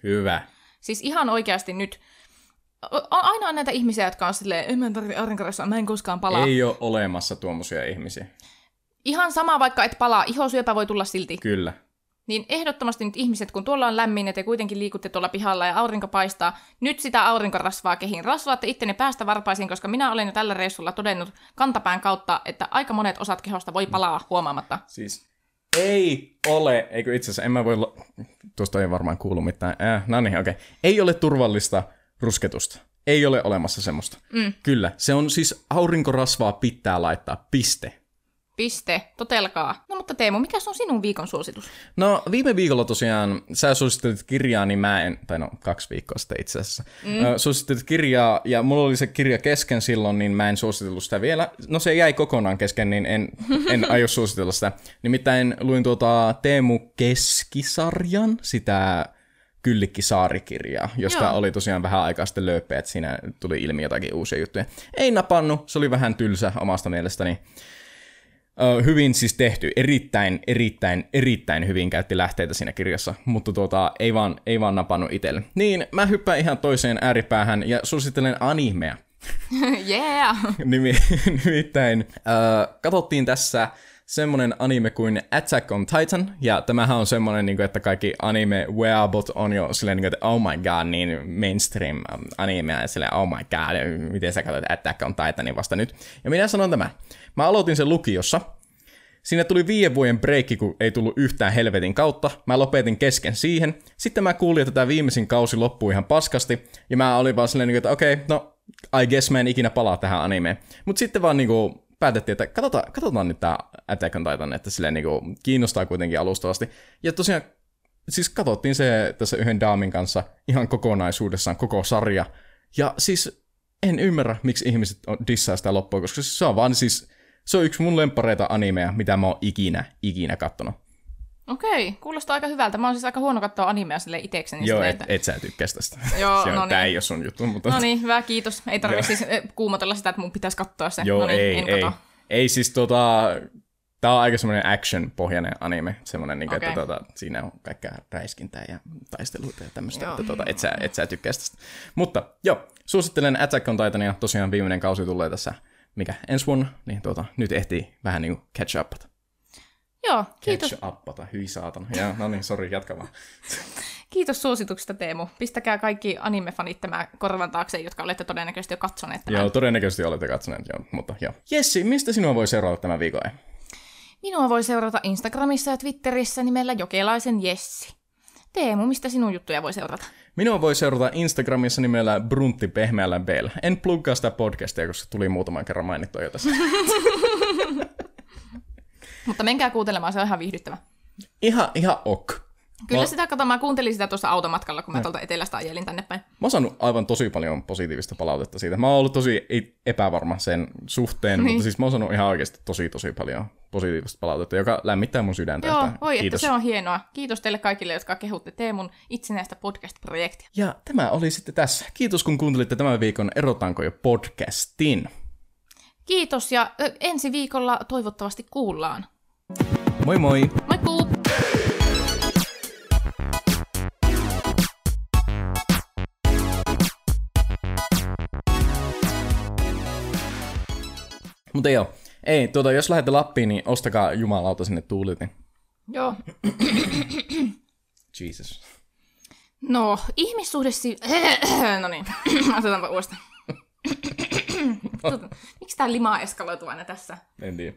S1: Hyvä.
S2: Siis ihan oikeasti nyt. Aina on näitä ihmisiä, jotka on silleen, en mä tarvi aurinkorasvaa, mä en koskaan palaa.
S1: Ei ole olemassa tuommoisia ihmisiä.
S2: Ihan sama vaikka et palaa, ihosyöpä voi tulla silti.
S1: Kyllä.
S2: Niin ehdottomasti nyt ihmiset, kun tuolla on lämmin ja te kuitenkin liikutte tuolla pihalla ja aurinko paistaa, nyt sitä aurinkorasvaa kehiin. Rasvaatte ittenne päästä varpaisin, koska minä olen jo tällä reissulla todennut kantapään kautta, että aika monet osat kehosta voi palaa huomaamatta.
S1: Siis ei ole, eikö itse asiassa, en mä voi, lo- tuosta ei varmaan kuulu mitään, äh, no niin, okei. Okay. Ei ole turvallista rusketusta. Ei ole olemassa semmoista. Mm. Kyllä, se on siis aurinkorasvaa pitää laittaa, piste.
S2: Piste. Totelkaa. No mutta Teemu, mikä on sinun viikon suositus?
S1: No viime viikolla tosiaan sä suosittelit kirjaa, niin mä en, tai no kaksi viikkoa sitten itse asiassa, mm. suosittelit kirjaa ja mulla oli se kirja kesken silloin, niin mä en suositellut sitä vielä. No se jäi kokonaan kesken, niin en, en aio suositella sitä. Nimittäin luin tuota Teemu Keskisarjan, sitä Kyllikki Saarikirjaa, josta Joo. oli tosiaan vähän aikaa sitten lööpeä, että siinä tuli ilmi jotakin uusia juttuja. Ei napannut, se oli vähän tylsä omasta mielestäni. Hyvin siis tehty, erittäin, erittäin, erittäin hyvin käytti lähteitä siinä kirjassa, mutta tuota, ei, vaan, ei vaan napannut itselle. Niin, mä hyppään ihan toiseen ääripäähän ja suosittelen animea.
S2: yeah!
S1: Nimi, nimittäin uh, katsottiin tässä semmonen anime kuin Attack on Titan, ja tämähän on semmonen, niin kuin, että kaikki anime weabot on jo silleen, niin kuin, että oh my god, niin mainstream um, anime, ja silleen, oh my god, miten sä katsot Attack on Titanin vasta nyt. Ja minä sanon tämä. Mä aloitin sen lukiossa, Siinä tuli viiden vuoden breikki, kun ei tullut yhtään helvetin kautta. Mä lopetin kesken siihen. Sitten mä kuulin, että tämä viimeisin kausi loppui ihan paskasti. Ja mä olin vaan silleen, että okei, okay, no, I guess mä en ikinä palaa tähän animeen. Mutta sitten vaan niinku päätettiin, että katsotaan, katsotaan nyt tämä Attack on Titan, että silleen niinku kiinnostaa kuitenkin alustavasti. Ja tosiaan, siis katsottiin se tässä yhden daamin kanssa ihan kokonaisuudessaan, koko sarja. Ja siis en ymmärrä, miksi ihmiset dissaa sitä loppua, koska se on vaan siis, se on yksi mun lempareita animeja, mitä mä oon ikinä, ikinä kattonut.
S2: Okei, kuulostaa aika hyvältä. Mä oon siis aika huono katsoa animea sille itsekseni.
S1: Joo,
S2: et,
S1: et, et sä tykkää tästä.
S2: Joo,
S1: se on,
S2: no niin.
S1: Tää ei ole sun juttu, mutta...
S2: No niin, hyvä, kiitos. Ei tarvitse siis eh, kuumotella sitä, että mun pitäisi katsoa se.
S1: Joo,
S2: no niin,
S1: ei,
S2: en
S1: ei.
S2: kato.
S1: Ei siis tota... Tää on aika semmoinen action-pohjainen anime, semmoinen, niin
S2: Okei.
S1: että tota, siinä on kaikkea räiskintää ja taisteluita ja tämmöistä,
S2: Joo.
S1: että tota, et, sä, et sä tykkää tästä. Mutta joo, suosittelen Attack on Titania, tosiaan viimeinen kausi tulee tässä, mikä ensi vuonna, niin tota, nyt ehtii vähän niinku catch upata.
S2: Joo, kiitos,
S1: Catch upata, hyi saatana. Ja, no niin, sori, jatka vaan.
S2: kiitos suosituksesta Teemu. Pistäkää kaikki anime-fanit tämä korvan taakse, jotka olette todennäköisesti jo katsoneet tämän.
S1: Joo, todennäköisesti olette katsoneet, joo, mutta joo. Jessi, mistä sinua voi seurata tämän viikon ajan?
S2: Minua voi seurata Instagramissa ja Twitterissä nimellä Jokelaisen Jessi. Teemu, mistä sinun juttuja voi seurata?
S1: Minua voi seurata Instagramissa nimellä Bruntti Pehmeällä Bell. En pluggaa sitä podcastia, koska tuli muutaman kerran mainittua jo tässä.
S2: Mutta menkää kuuntelemaan, se on ihan viihdyttävä.
S1: ihan, ihan ok.
S2: Kyllä
S1: Mä-
S2: sitä, kato, mä kuuntelin sitä tuossa automatkalla, kun mä tuolta etelästä ajelin tänne päin.
S1: Mä oon saanut aivan tosi paljon positiivista palautetta siitä. Mä oon ollut tosi epävarma sen suhteen, niin. Mutta siis mä oon saanut ihan oikeasti tosi tosi paljon positiivista palautetta, joka lämmittää mun sydäntä.
S2: Joo,
S1: että
S2: voi, että
S1: kiitos.
S2: se on hienoa. Kiitos teille kaikille, jotka kehutte Teemun itsenäistä podcast-projektia.
S1: Ja tämä oli sitten tässä. Kiitos kun kuuntelitte tämän viikon Erotanko jo podcastin.
S2: Kiitos ja ensi viikolla toivottavasti kuullaan.
S1: Moi moi!
S2: Moikkuu!
S1: Mutta joo, ei, tuota, jos lähdette Lappiin, niin ostakaa jumalauta sinne tuulitin.
S2: Joo.
S1: Jesus.
S2: No, ihmissuhde si... no niin, otetaanpa uudestaan. Miksi tää limaa eskaloituu aina tässä?
S1: En tiedä.